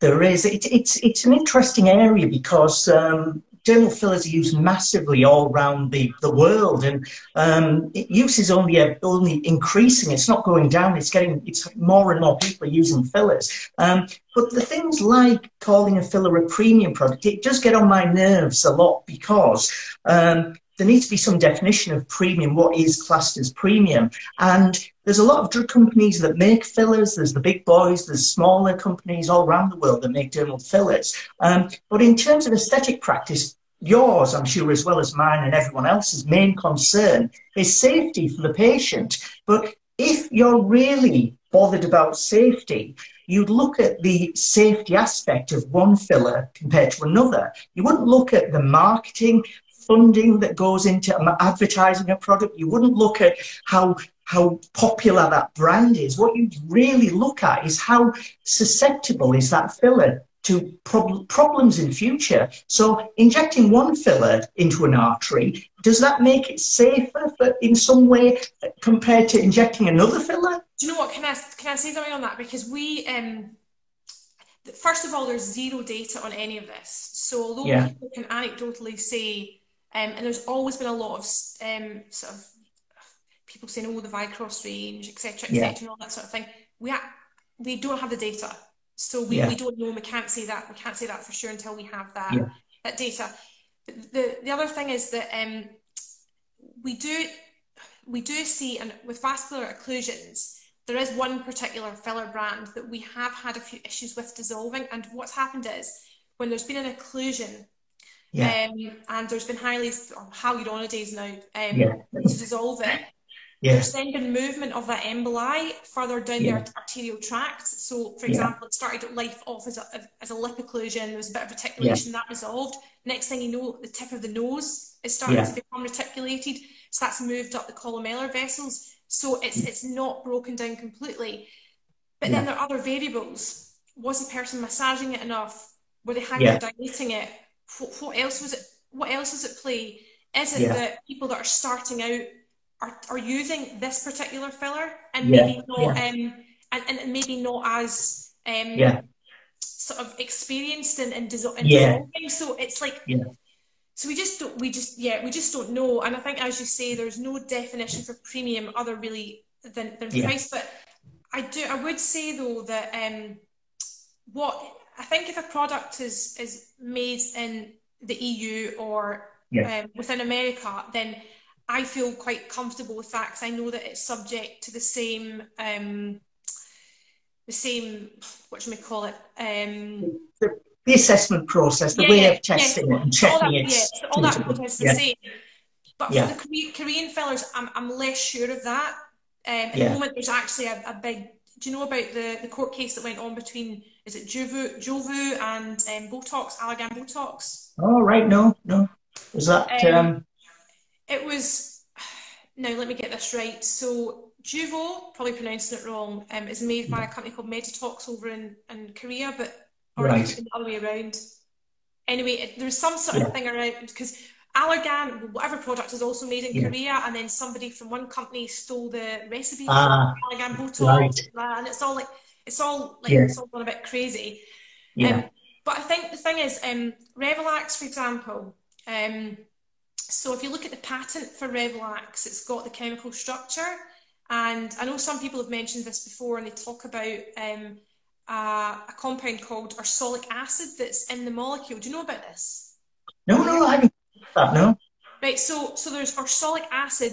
Speaker 2: There is. It, it's it's an interesting area because um, dermal fillers are used massively all around the, the world, and um, use is only only increasing. It's not going down. It's getting it's more and more people are using fillers. Um, but the things like calling a filler a premium product, it does get on my nerves a lot because um, there needs to be some definition of premium. What is classed as premium? And there's a lot of drug companies that make fillers. There's the big boys. There's smaller companies all around the world that make dermal fillers. Um, but in terms of aesthetic practice, yours, I'm sure, as well as mine and everyone else's main concern is safety for the patient. But if you're really bothered about safety, you'd look at the safety aspect of one filler compared to another. You wouldn't look at the marketing funding that goes into advertising a product. You wouldn't look at how how popular that brand is. What you'd really look at is how susceptible is that filler to prob- problems in future. So injecting one filler into an artery, does that make it safer for, in some way compared to injecting another filler?
Speaker 1: Do you know what? Can I, can I say something on that? Because we, um, first of all, there's zero data on any of this. So although yeah. people can anecdotally say um, and there's always been a lot of um, sort of people saying, "Oh, the Vycross range, etc., etc., yeah. and all that sort of thing." We ha- we don't have the data, so we, yeah. we don't know. We can't say that. We can't say that for sure until we have that yeah. that data. But the the other thing is that um, we do we do see, and with vascular occlusions, there is one particular filler brand that we have had a few issues with dissolving. And what's happened is when there's been an occlusion yeah. Um, and there's been highly hyaluronidase now um, yeah. to dissolve it. Yeah. There's then been movement of that emboli further down yeah. the arterial tract. So, for example, it started life off as a, as a lip occlusion. There was a bit of reticulation that resolved. Next thing you know, the tip of the nose is starting to become reticulated. So that's moved up the columellar vessels. So it's it's not broken down completely. But then there are other variables. Was the person massaging it enough? Were they hyperdilating it? What, what else was it? What else is at play? Is it yeah. that people that are starting out are, are using this particular filler and yeah. maybe not yeah. um, and, and maybe not as um, yeah. sort of experienced and dissol- in dissolving. So it's like yeah. so we just don't we just yeah we just don't know. And I think as you say, there's no definition for premium other really than, than price. But I do I would say though that um, what I think if a product is is made in the EU or yeah. um, within America, then I feel quite comfortable with that because I know that it's subject to the same um, the same what should we call it um,
Speaker 2: the, the assessment process, the yeah, way of testing yeah, it and checking it.
Speaker 1: Yeah, all that process is the same. But for the Korean fillers, I'm, I'm less sure of that. Um, at the moment, there's actually a, a big. Do you know about the, the court case that went on between is it Jeuveau, Jeuveau and um, Botox, Allergan Botox.
Speaker 2: Oh, right. No, no. Was that? Um, um...
Speaker 1: It was. Now, let me get this right. So, Jeuveau, probably pronouncing it wrong, um, is made by a company called Medytox over in, in Korea, but or right. the other way around. Anyway, it, there was some sort yeah. of thing around because Allergan, whatever product is also made in yeah. Korea, and then somebody from one company stole the recipe ah, for Allergan Botox, right. and it's all like it's all like yeah. it's all gone a bit crazy. Yeah. Um, but I think the thing is, um, Revolax, for example, um, so if you look at the patent for Revolax, it's got the chemical structure, and I know some people have mentioned this before, and they talk about um, uh, a compound called ursolic acid that's in the molecule. Do you know about this?
Speaker 2: No, no, I haven't no?
Speaker 1: Right, so so there's ursolic acid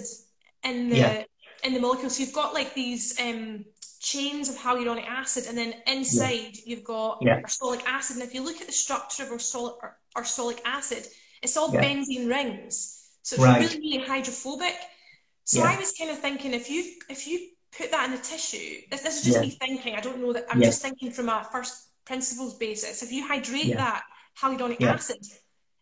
Speaker 1: in the yeah. in the molecule. So you've got like these um, chains of hyaluronic acid, and then inside yeah. you've got yeah. ursolic acid. And if you look at the structure of ursolic, ursolic acid, it's all benzene rings. So it's right. really, really hydrophobic. So I was kind of thinking if you if you put that in the tissue, this, this is just me thinking. I don't know that I'm just thinking from a first principles basis. If you hydrate that hyaluronic acid,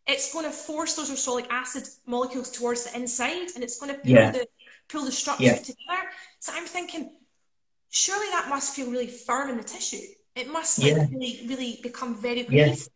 Speaker 1: it's going to force those ursolic acid molecules towards the inside and it's going to pull yeah. the pull the structure yeah. together. So I'm thinking, surely that must feel really firm in the tissue. It must like, yeah. really, really become very cohesive.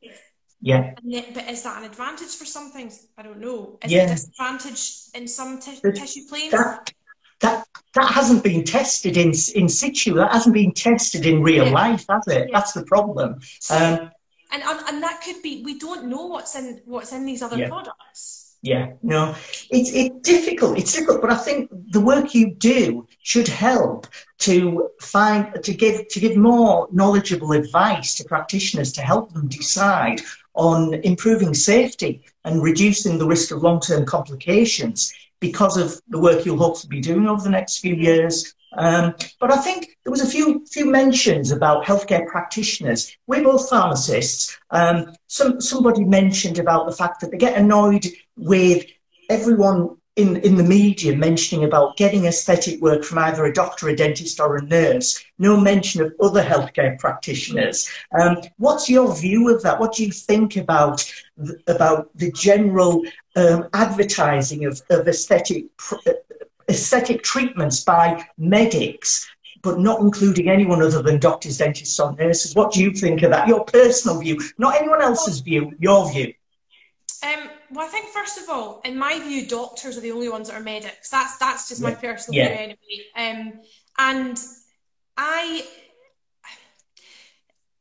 Speaker 2: Yeah.
Speaker 1: Yet, but is that an advantage for some things? I don't know. Is yeah. it a disadvantage in some t- tissue planes?
Speaker 2: That, that that hasn't been tested in in situ. That hasn't been tested in real yeah. life, has it? That's the problem. Um,
Speaker 1: and, and and that could be we don't know what's in what's in these other yeah. products.
Speaker 2: Yeah. No. It's it's difficult. It's difficult but i think the work you do should help to find to give to give more knowledgeable advice to practitioners to help them decide on improving safety and reducing the risk of long-term complications because of the work you'll hopefully be doing over the next few years um, but I think there was a few few mentions about healthcare practitioners. We're both pharmacists. Um, some somebody mentioned about the fact that they get annoyed with everyone in, in the media mentioning about getting aesthetic work from either a doctor, a dentist, or a nurse. No mention of other healthcare practitioners. Um, what's your view of that? What do you think about about the general um, advertising of, of aesthetic aesthetic treatments by medics, but not including anyone other than doctors, dentists, or nurses. What do you think of that? Your personal view, not anyone else's view, your view.
Speaker 1: Um, well, I think first of all, in my view, doctors are the only ones that are medics. That's that's just yeah. my personal yeah. view anyway. Um, and I,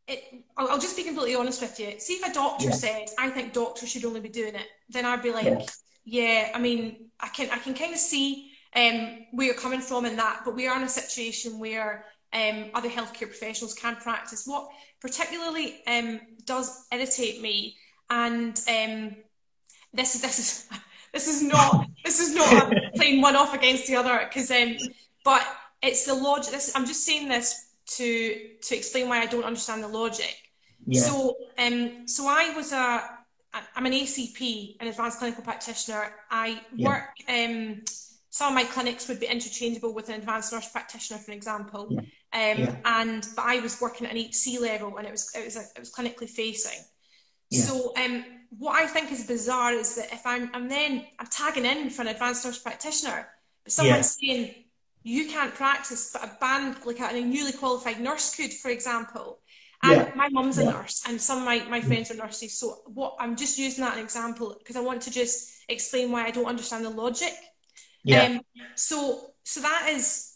Speaker 1: it, I'll, I'll, just be completely honest with you. See, if a doctor yeah. said, "I think doctors should only be doing it," then I'd be like, "Yeah." I mean, I can I can kind of see um, where you're coming from in that, but we are in a situation where um, other healthcare professionals can practice. What particularly um, does irritate me, and um, this is this is this is not this is not playing one off against the other, because um, but it's the logic. This, I'm just saying this to to explain why I don't understand the logic. Yeah. So um, so I was a I'm an ACP, an advanced clinical practitioner. I yeah. work um some of my clinics would be interchangeable with an advanced nurse practitioner, for example. Yeah. Um, yeah. And but I was working at an HC level, and it was it was a, it was clinically facing. Yeah. So um, what I think is bizarre is that if I'm I'm then I'm tagging in for an advanced nurse practitioner, but someone's saying you can't practice, but a band like a, a newly qualified nurse could, for example. And my mum's a nurse, and some of my, my friends are nurses. So what I'm just using that an example because I want to just explain why I don't understand the logic. Yeah. Um, so so that is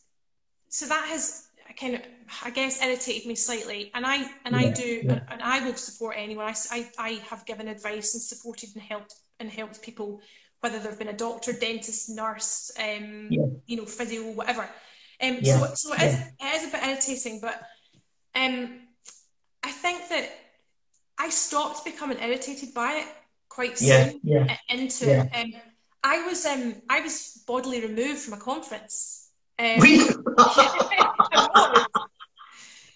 Speaker 1: so that has kind of I guess irritated me slightly, and I and yeah, I do yeah. and I will support anyone. I, I, I have given advice and supported and helped and helped people, whether they've been a doctor, dentist, nurse, um, yeah. you know, physio, whatever. Um, so so it is, it is a bit irritating, but um, I think that I stopped becoming irritated by it quite soon into. Um, I was um I was bodily removed from a conference. Um,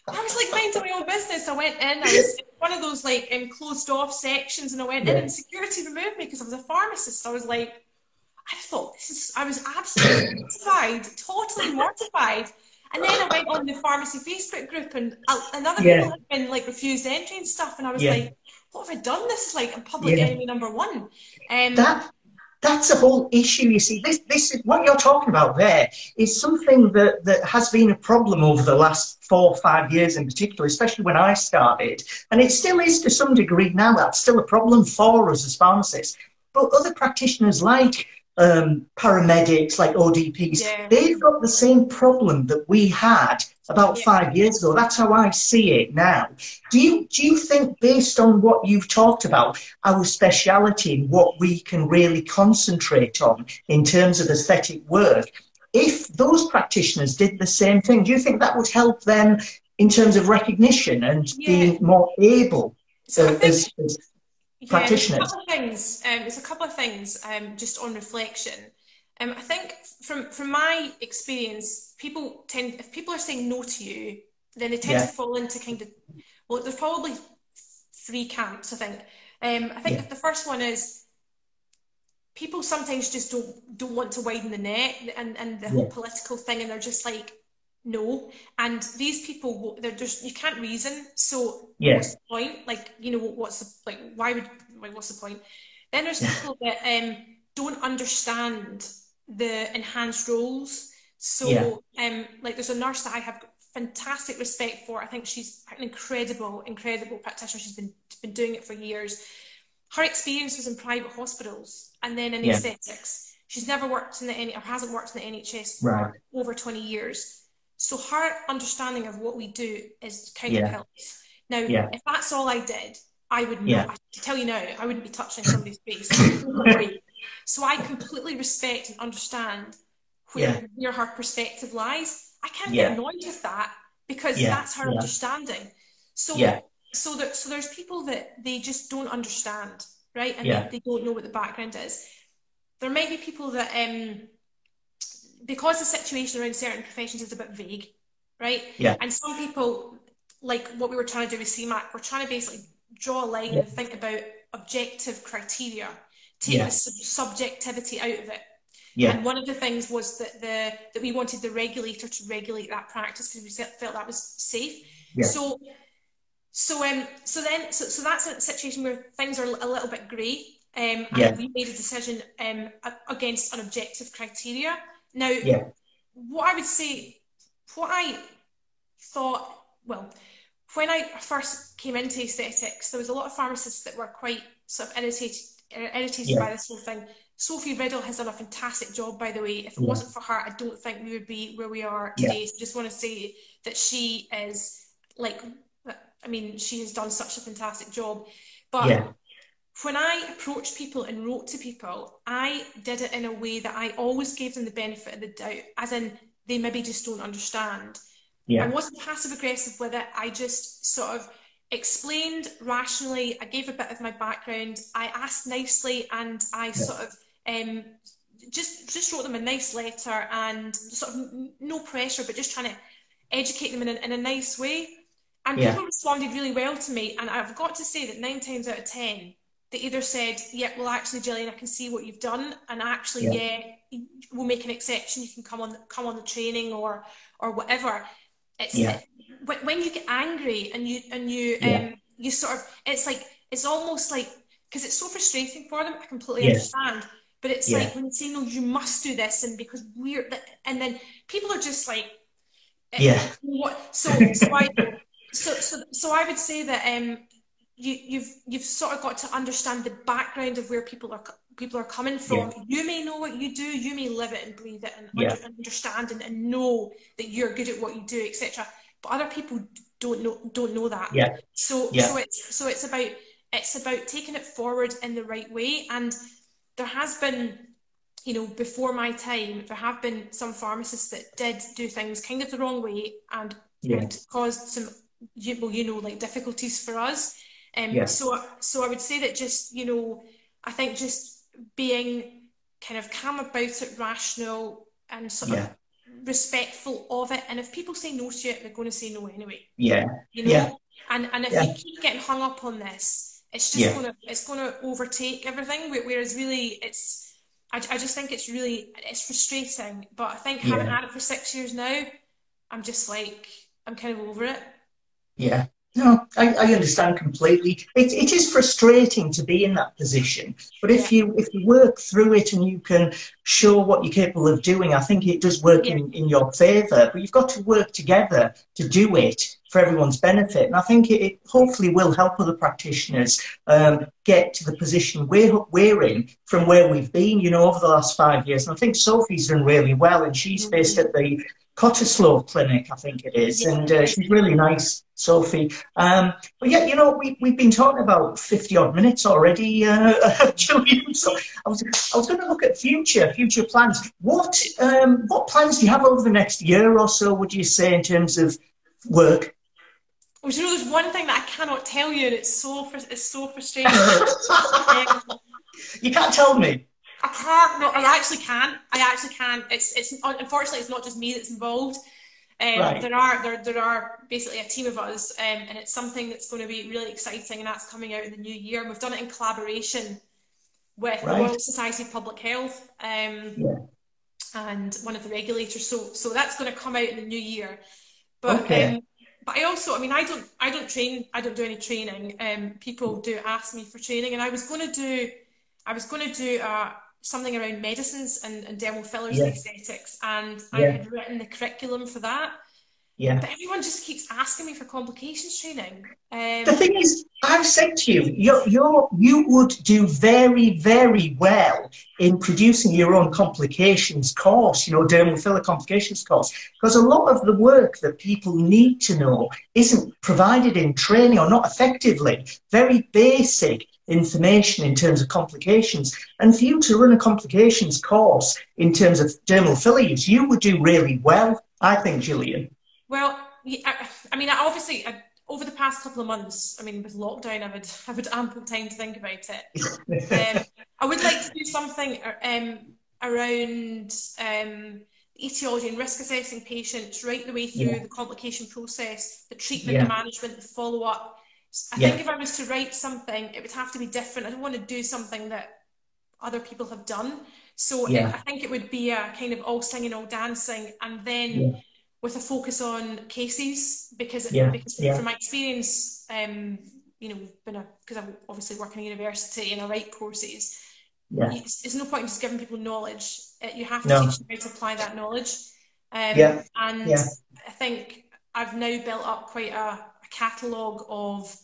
Speaker 1: I was like minding my own business. I went in. I was in one of those like um, closed off sections, and I went yeah. in, and security removed me because I was a pharmacist. I was like, I thought this is. I was absolutely mortified, totally mortified. And then I went on the pharmacy Facebook group, and another yeah. people had been like refused entry and stuff, and I was yeah. like, "What have I done? This is like a public enemy number one." Um,
Speaker 2: that that's a whole issue. You see, this this is what you're talking about. There is something that that has been a problem over the last four or five years, in particular, especially when I started, and it still is to some degree now. That's still a problem for us as pharmacists. but other practitioners like um, paramedics, like ODPs, yeah. they've got the same problem that we had about yeah. five years ago. That's how I see it now. Do you do you think, based on what you've talked about, our speciality and what we can really concentrate on in terms of aesthetic work, if those practitioners did the same thing, do you think that would help them in terms of recognition and yeah. being more able so uh, as, as yeah, practitioners?
Speaker 1: There's a couple of things. Um, there's a couple of things um, just on reflection. Um, I think from from my experience, people tend if people are saying no to you, then they tend yeah. to fall into kind of well, there's probably three camps. I think. Um, I think yeah. the first one is people sometimes just don't don't want to widen the net and and the yeah. whole political thing, and they're just like no. And these people, they're just you can't reason. So yeah. what's the point? Like you know, what's the like? Why would like what's the point? Then there's people that um don't understand the enhanced roles. So, yeah. um, like, there's a nurse that I have fantastic respect for. I think she's an incredible, incredible practitioner. She's been been doing it for years. Her experience was in private hospitals and then in yeah. aesthetics. She's never worked in the or hasn't worked in the NHS for right. over 20 years. So her understanding of what we do is kind yeah. of helps. Now, yeah. if that's all I did, I would not. Yeah. I tell you now, I wouldn't be touching somebody's face. So I completely respect and understand where, where her perspective lies. I can't get annoyed with that because that's her understanding. So so that so there's people that they just don't understand, right? And they, they, don't know what the background is. There might be people that um because the situation around certain professions is a bit vague, right?
Speaker 2: Yeah.
Speaker 1: And some people, like what we were trying to do with CMAC, we're trying to basically draw a line and think about objective criteria take yeah. the subjectivity out of it. Yeah. And one of the things was that the that we wanted the regulator to regulate that practice because we felt that was safe. Yeah. So so um so then so, so that's a situation where things are a little bit grey. Um, and yeah. we made a decision um, against an objective criteria. Now, yeah. what I would say, what I thought, well, when I first came into aesthetics, there was a lot of pharmacists that were quite sort of irritated irritated yeah. by this whole thing. Sophie Riddle has done a fantastic job, by the way. If it yeah. wasn't for her, I don't think we would be where we are today. Yeah. So just want to say that she is like, I mean, she has done such a fantastic job. But yeah. When I approached people and wrote to people, I did it in a way that I always gave them the benefit of the doubt, as in they maybe just don't understand. Yeah. I wasn't passive aggressive with it. I just sort of explained rationally. I gave a bit of my background. I asked nicely, and I yeah. sort of um, just just wrote them a nice letter and sort of no pressure, but just trying to educate them in a, in a nice way. And yeah. people responded really well to me. And I've got to say that nine times out of ten, they either said, "Yeah, well, actually, Gillian, I can see what you've done," and actually, yeah, yeah we'll make an exception. You can come on come on the training or or whatever. It's yeah when you get angry and you and you yeah. um you sort of it's like it's almost like because it's so frustrating for them. I completely yeah. understand. But it's yeah. like when you say no, you must do this, and because we're, and then people are just like,
Speaker 2: eh, yeah.
Speaker 1: What? So, so I, so, so, so I would say that um, you, you've, you've sort of got to understand the background of where people are, people are coming from. Yeah. You may know what you do, you may live it and breathe it, and yeah. understand and, and know that you're good at what you do, etc but other people don't know don't know that.
Speaker 2: Yeah.
Speaker 1: So yeah. so it's so it's about it's about taking it forward in the right way. And there has been, you know, before my time, there have been some pharmacists that did do things kind of the wrong way and, caused some well, you know, like difficulties for us. Um, yeah. So so I would say that just you know, I think just being kind of calm about it, rational, and sort yeah. of respectful of it. And if people say no to it, they're going to say no anyway.
Speaker 2: Yeah.
Speaker 1: You know.
Speaker 2: Yeah.
Speaker 1: And and if yeah. you keep getting hung up on this, it's just yeah. gonna it's gonna overtake everything. Whereas really, it's I, I just think it's really it's frustrating. But I think having had it for six years now, I'm just like I'm kind of over it.
Speaker 2: Yeah. No, I, I understand completely. It, it is frustrating to be in that position, but if you if you work through it and you can show what you're capable of doing, I think it does work yeah. in, in your favour. But you've got to work together to do it for everyone's benefit, and I think it, it hopefully will help other practitioners um, get to the position we're we're in from where we've been, you know, over the last five years. And I think Sophie's done really well, and she's mm-hmm. based at the Cottesloe Clinic, I think it is, and uh, she's really nice, Sophie. Um, but yeah, you know, we, we've been talking about 50 odd minutes already, uh, Julian. So I was, I was going to look at future, future plans. What, um, what plans do you have over the next year or so, would you say, in terms of work?
Speaker 1: Well, you know, there's one thing that I cannot tell you, and it's so, it's so frustrating. um,
Speaker 2: you can't tell me.
Speaker 1: I can't. No, I actually can. I actually can. It's it's unfortunately it's not just me that's involved. Um, right. There are there there are basically a team of us, um, and it's something that's going to be really exciting, and that's coming out in the new year. And we've done it in collaboration with right. the Royal Society of Public Health um, yeah. and one of the regulators. So so that's going to come out in the new year. But okay. um, but I also, I mean, I don't I don't train. I don't do any training. Um, people do ask me for training, and I was going to do I was going to do a something around medicines and, and dermal fillers yeah. and aesthetics, and yeah. I had written the curriculum for that.
Speaker 2: Yeah.
Speaker 1: But everyone just keeps asking me for complications training. Um,
Speaker 2: the thing is, I've said to you, you you you would do very, very well in producing your own complications course, you know, dermal filler complications course, because a lot of the work that people need to know isn't provided in training or not effectively. Very basic information in terms of complications. And for you to run a complications course in terms of dermal filler use, you would do really well, I think, Gillian.
Speaker 1: Well, I, I mean, obviously, I, over the past couple of months, I mean, with lockdown, I've had, I've had ample time to think about it. um, I would like to do something um, around um, etiology and risk assessing patients right the way through yeah. the complication process, the treatment, yeah. the management, the follow up, I yeah. think if I was to write something, it would have to be different. I don't want to do something that other people have done. So yeah. it, I think it would be a kind of all singing, all dancing, and then yeah. with a focus on cases because because from my experience, um, you know, been a because I'm obviously working in university and I write courses. It's, it's no point in just giving people knowledge. You have to no. teach them how to apply that knowledge. Um, yeah. And. I think I've now built up quite a catalogue of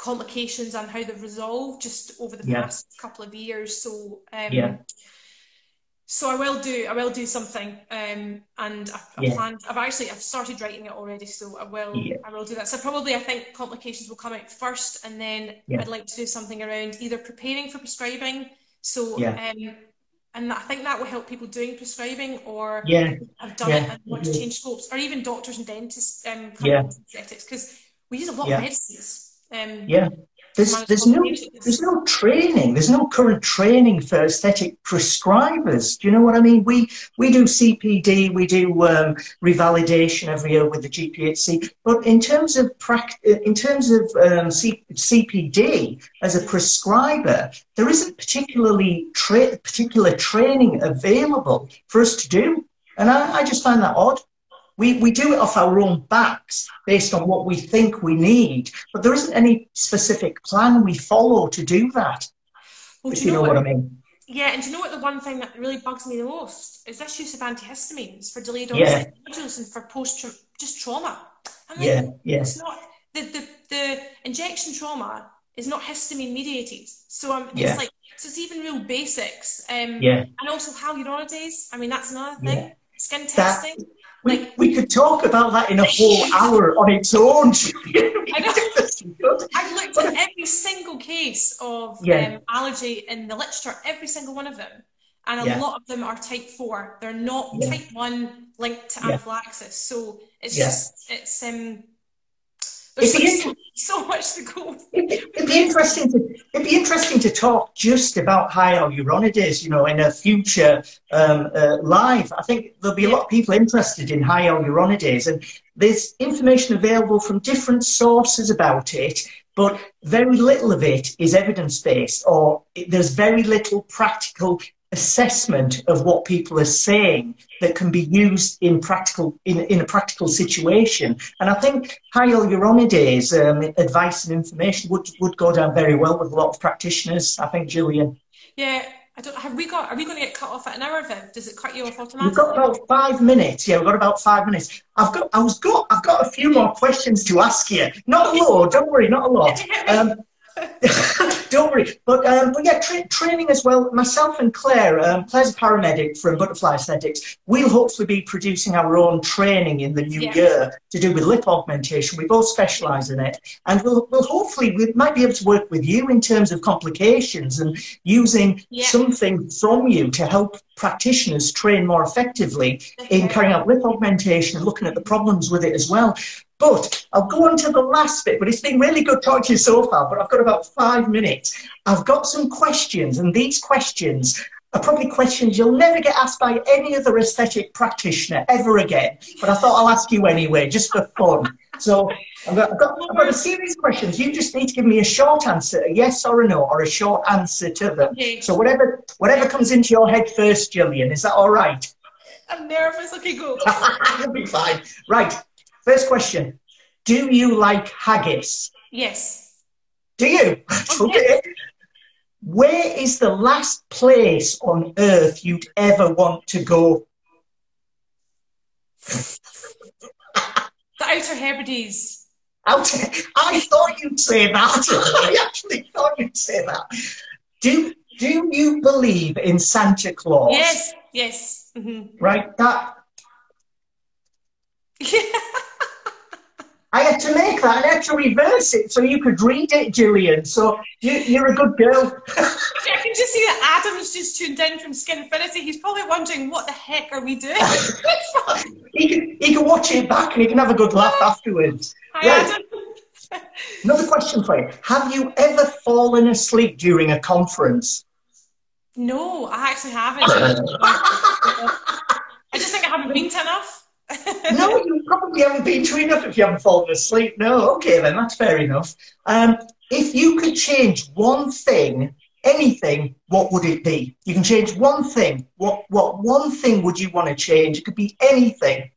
Speaker 1: complications and how they've resolved just over the yeah. past couple of years. So um, yeah. So I will do I will do something, um, and I've, yeah. planned. I've actually I've started writing it already, so I will yeah. I will do that. So probably I think complications will come out first, and then yeah. I'd like to do something around either preparing for prescribing. So um, and I think that will help people doing prescribing or
Speaker 2: yeah.
Speaker 1: have done it and want to change scopes, or even doctors and dentists um, yeah. because we use a lot of medicines. Um,
Speaker 2: yeah. There's, there's no there's no training. There's no current training for aesthetic prescribers. Do you know what I mean? We we do CPD, we do um, revalidation every year with the GPHC. But in terms of in terms of um, C- CPD as a prescriber, there isn't particularly tra- particular training available for us to do, and I, I just find that odd. We, we do it off our own backs based on what we think we need, but there isn't any specific plan we follow to do that. Well, if you, know, know what, what, I mean.
Speaker 1: Yeah, and do you know what the one thing that really bugs me the most is this use of antihistamines for delayed onset yeah. and for post just trauma.
Speaker 2: I mean, yeah, yeah.
Speaker 1: It's not the, the the injection trauma is not histamine mediated, so um, yeah. it's like so it's even real basics. Um,
Speaker 2: yeah.
Speaker 1: And also hyaluronidase. I mean, that's another thing. Yeah. Skin testing. That,
Speaker 2: we, like, we could talk about that in a whole hour on its own.
Speaker 1: I've looked at every single case of yeah. um, allergy in the literature, every single one of them. And a yeah. lot of them are type 4. They're not yeah. type 1 linked to anaphylaxis. So it's just, it's, um, there's so, so, much to go.
Speaker 2: It'd be interesting to it'd be interesting to talk just about hyaluronidase, you know, in a future um, uh, live. I think there'll be a lot of people interested in hyaluronidase, and there's information available from different sources about it. But very little of it is evidence based, or there's very little practical assessment of what people are saying that can be used in practical in, in a practical situation. And I think Hyaluronidase um, advice and information would would go down very well with a lot of practitioners. I think, Julian.
Speaker 1: Yeah. I don't, have we got? Are we going to get cut off at an hour, Viv? Does it cut you off automatically?
Speaker 2: We've got about five minutes. Yeah, we've got about five minutes. I've got. I was got. I've got a few more questions to ask you. Not a lot. Don't worry. Not a lot. Um, Don't worry. But, um, but yeah, tra- training as well. Myself and Claire, um, Claire's a paramedic from Butterfly Aesthetics. We'll hopefully be producing our own training in the new yeah. year to do with lip augmentation. We both specialise in it. And we'll, we'll hopefully, we might be able to work with you in terms of complications and using yeah. something from you to help practitioners train more effectively in carrying out lip augmentation and looking at the problems with it as well. But I'll go on to the last bit, but it's been really good talking to you so far, but I've got about five minutes. I've got some questions, and these questions are probably questions you'll never get asked by any other aesthetic practitioner ever again. But I thought I'll ask you anyway, just for fun. So I've got, I've got, I've got a series of questions. You just need to give me a short answer, a yes or a no, or a short answer to them. Okay. So whatever whatever comes into your head first, Gillian, is that all right?
Speaker 1: I'm nervous. Okay, go.
Speaker 2: You'll be fine. Right. First question Do you like haggis?
Speaker 1: Yes.
Speaker 2: Do you? okay. Where is the last place on earth you'd ever want to go?
Speaker 1: the Outer Hebrides.
Speaker 2: Outer, I thought you'd say that. I actually thought you'd say that. Do Do you believe in Santa Claus?
Speaker 1: Yes, yes. Mm-hmm.
Speaker 2: Right, that. I had to make that I had to reverse it so you could read it, Gillian. So you, are a good girl.
Speaker 1: I can just see that Adam's just tuned in from Skinfinity. He's probably wondering, what the heck are we doing?
Speaker 2: he, can, he can watch it back and he can have a good laugh afterwards.
Speaker 1: Hi, right.
Speaker 2: Adam. Another question for you. Have you ever fallen asleep during a conference?
Speaker 1: No, I actually haven't. I just think I haven't been to enough
Speaker 2: no, you probably haven't been to enough if you haven't fallen asleep. No, okay, then that's fair enough. Um, if you could change one thing, anything, what would it be? You can change one thing. What what one thing would you want to change? It could be anything.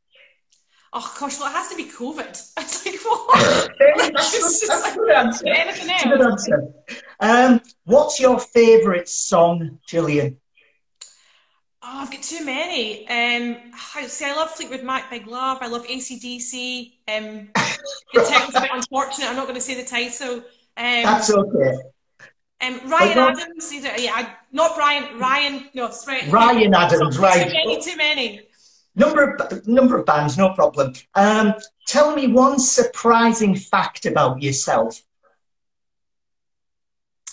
Speaker 1: Oh gosh, well it has to be COVID. It's like what?
Speaker 2: that's, that's a good answer. Anything else? Good answer. Um, what's your favourite song, Gillian?
Speaker 1: Oh, I've got too many. Um, I see, I love Fleetwood Mac, Big Love. I love ACDC. Um, the title's a bit unfortunate. I'm not going to say the title. Um,
Speaker 2: That's okay.
Speaker 1: Um, Ryan Adams. Either, yeah, I, not Ryan. Ryan. No, sorry.
Speaker 2: Ryan Adams. Right.
Speaker 1: Too many. Too many.
Speaker 2: Number of number of bands, no problem. Um, tell me one surprising fact about yourself.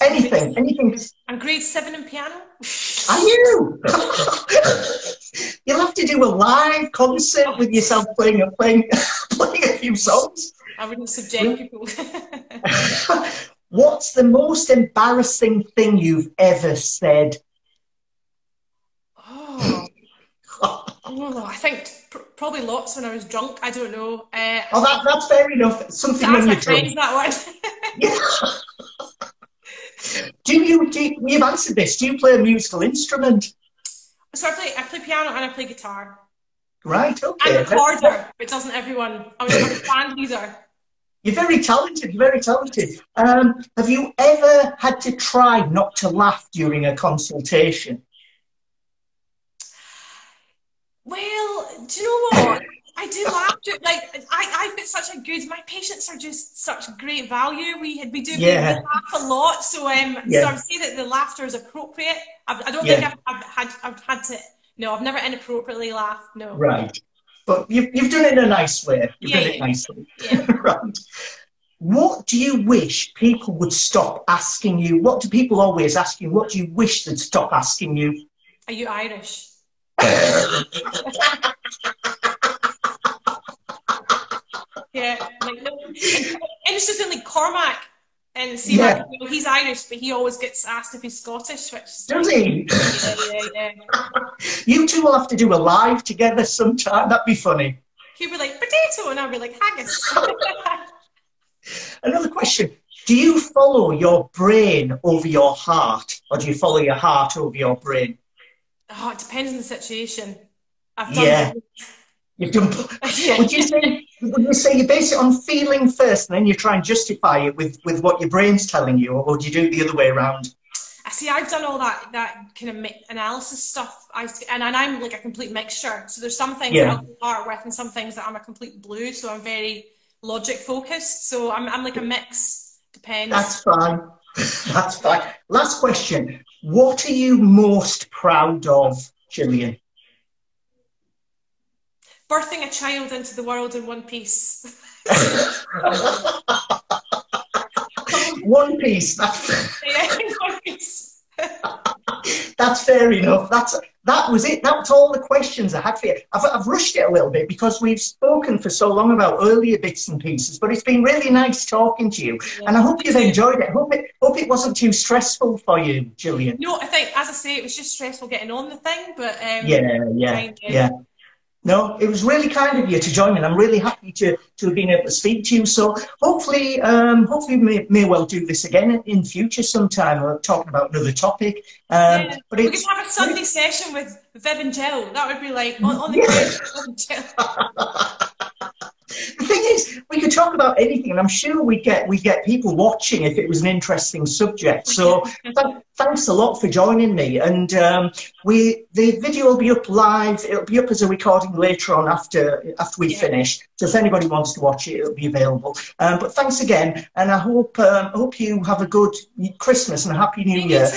Speaker 2: Anything, anything.
Speaker 1: I'm grade seven in piano.
Speaker 2: Are you? You'll have to do a live concert with yourself playing a playing playing a few songs.
Speaker 1: I wouldn't subject people.
Speaker 2: What's the most embarrassing thing you've ever said?
Speaker 1: Oh, oh I think pr- probably lots when I was drunk. I don't know.
Speaker 2: Uh, oh, that, that's fair enough. Something
Speaker 1: that's
Speaker 2: when
Speaker 1: you're drunk. That one. yeah.
Speaker 2: Do you, do you, you've answered this, do you play a musical instrument?
Speaker 1: So I play, I play piano and I play guitar.
Speaker 2: Right, okay.
Speaker 1: I'm a recorder, but doesn't everyone. I was a band leader.
Speaker 2: You're very talented, you're very talented. Um, have you ever had to try not to laugh during a consultation?
Speaker 1: Well, do you know what? I do laugh. Like I, I've got such a good. My patients are just such great value. We we do yeah. we laugh a lot, so um, yeah. so I would say that the laughter is appropriate. I've, I do not yeah. think I've, I've, had I've had to. No, I've never inappropriately laughed. No.
Speaker 2: Right, but you've you've done it in a nice way. You've done it nicely.
Speaker 1: Yeah.
Speaker 2: right. What do you wish people would stop asking you? What do people always ask you? What do you wish they'd stop asking you?
Speaker 1: Are you Irish? Yeah, like no, interestingly, Cormac and see, yeah. you know, he's Irish, but he always gets asked if he's Scottish. Which
Speaker 2: does he? Yeah, yeah, yeah. you two will have to do a live together sometime. That'd be funny.
Speaker 1: He'd be like potato, and I'd be like haggis.
Speaker 2: Another question: Do you follow your brain over your heart, or do you follow your heart over your brain?
Speaker 1: Oh, it depends on the situation.
Speaker 2: I've done yeah. You've done. Would you say? Would you say you base it on feeling first, and then you try and justify it with with what your brain's telling you, or do you do it the other way around?
Speaker 1: I see. I've done all that that kind of analysis stuff. I and, and I'm like a complete mixture. So there's some things yeah. that I'll start with, and some things that I'm a complete blue. So I'm very logic focused. So I'm I'm like a mix. Depends.
Speaker 2: That's fine. That's fine. Last question. What are you most proud of, Gillian?
Speaker 1: Birthing a child into the world in one piece.
Speaker 2: one piece. That's yeah, one piece. That's fair enough. That's that was it. That was all the questions I had for you. I've, I've rushed it a little bit because we've spoken for so long about earlier bits and pieces, but it's been really nice talking to you, yeah. and I hope you've enjoyed it. Hope it hope it wasn't too stressful for you, Gillian.
Speaker 1: No, I think as I say, it was just stressful getting on the thing, but um,
Speaker 2: yeah, yeah, yeah. No, it was really kind of you to join me. And I'm really happy to, to have been able to speak to you. So hopefully, um, hopefully we may, may well do this again in future sometime, or talking about another topic. Um,
Speaker 1: yeah. But we could have a Sunday session with Viv and Jill. That would be like on, on the
Speaker 2: yeah. the thing is, we could talk about anything, and I'm sure we get we get people watching if it was an interesting subject. So th- thanks a lot for joining me. And um, we the video will be up live. It'll be up as a recording later on after after we yeah. finish. So if anybody wants to watch it, it'll be available. Um, but thanks again, and I hope um, hope you have a good Christmas and a happy New Year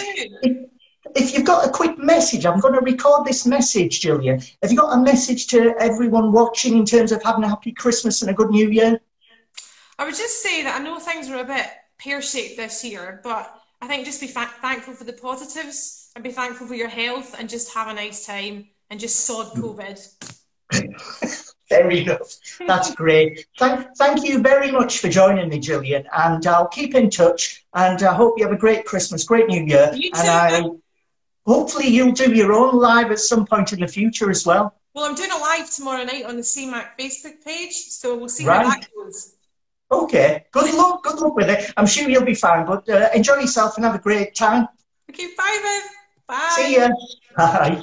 Speaker 2: if you've got a quick message, I'm going to record this message, Gillian. Have you got a message to everyone watching in terms of having a happy Christmas and a good New Year?
Speaker 1: I would just say that I know things are a bit pear shaped this year, but I think just be fa- thankful for the positives and be thankful for your health and just have a nice time and just sod mm. COVID.
Speaker 2: Fair enough. That's great. Thank, thank you very much for joining me, Gillian. And I'll keep in touch. And I hope you have a great Christmas, great New Year.
Speaker 1: You too.
Speaker 2: And I, hopefully you'll do your own live at some point in the future as well.
Speaker 1: Well, I'm doing a live tomorrow night on the CMAC Facebook page, so we'll see right. how that goes.
Speaker 2: Okay, good luck, good luck with it. I'm sure you'll be fine, but uh, enjoy yourself and have a great time.
Speaker 1: Okay, bye then. Bye.
Speaker 2: See ya. Bye.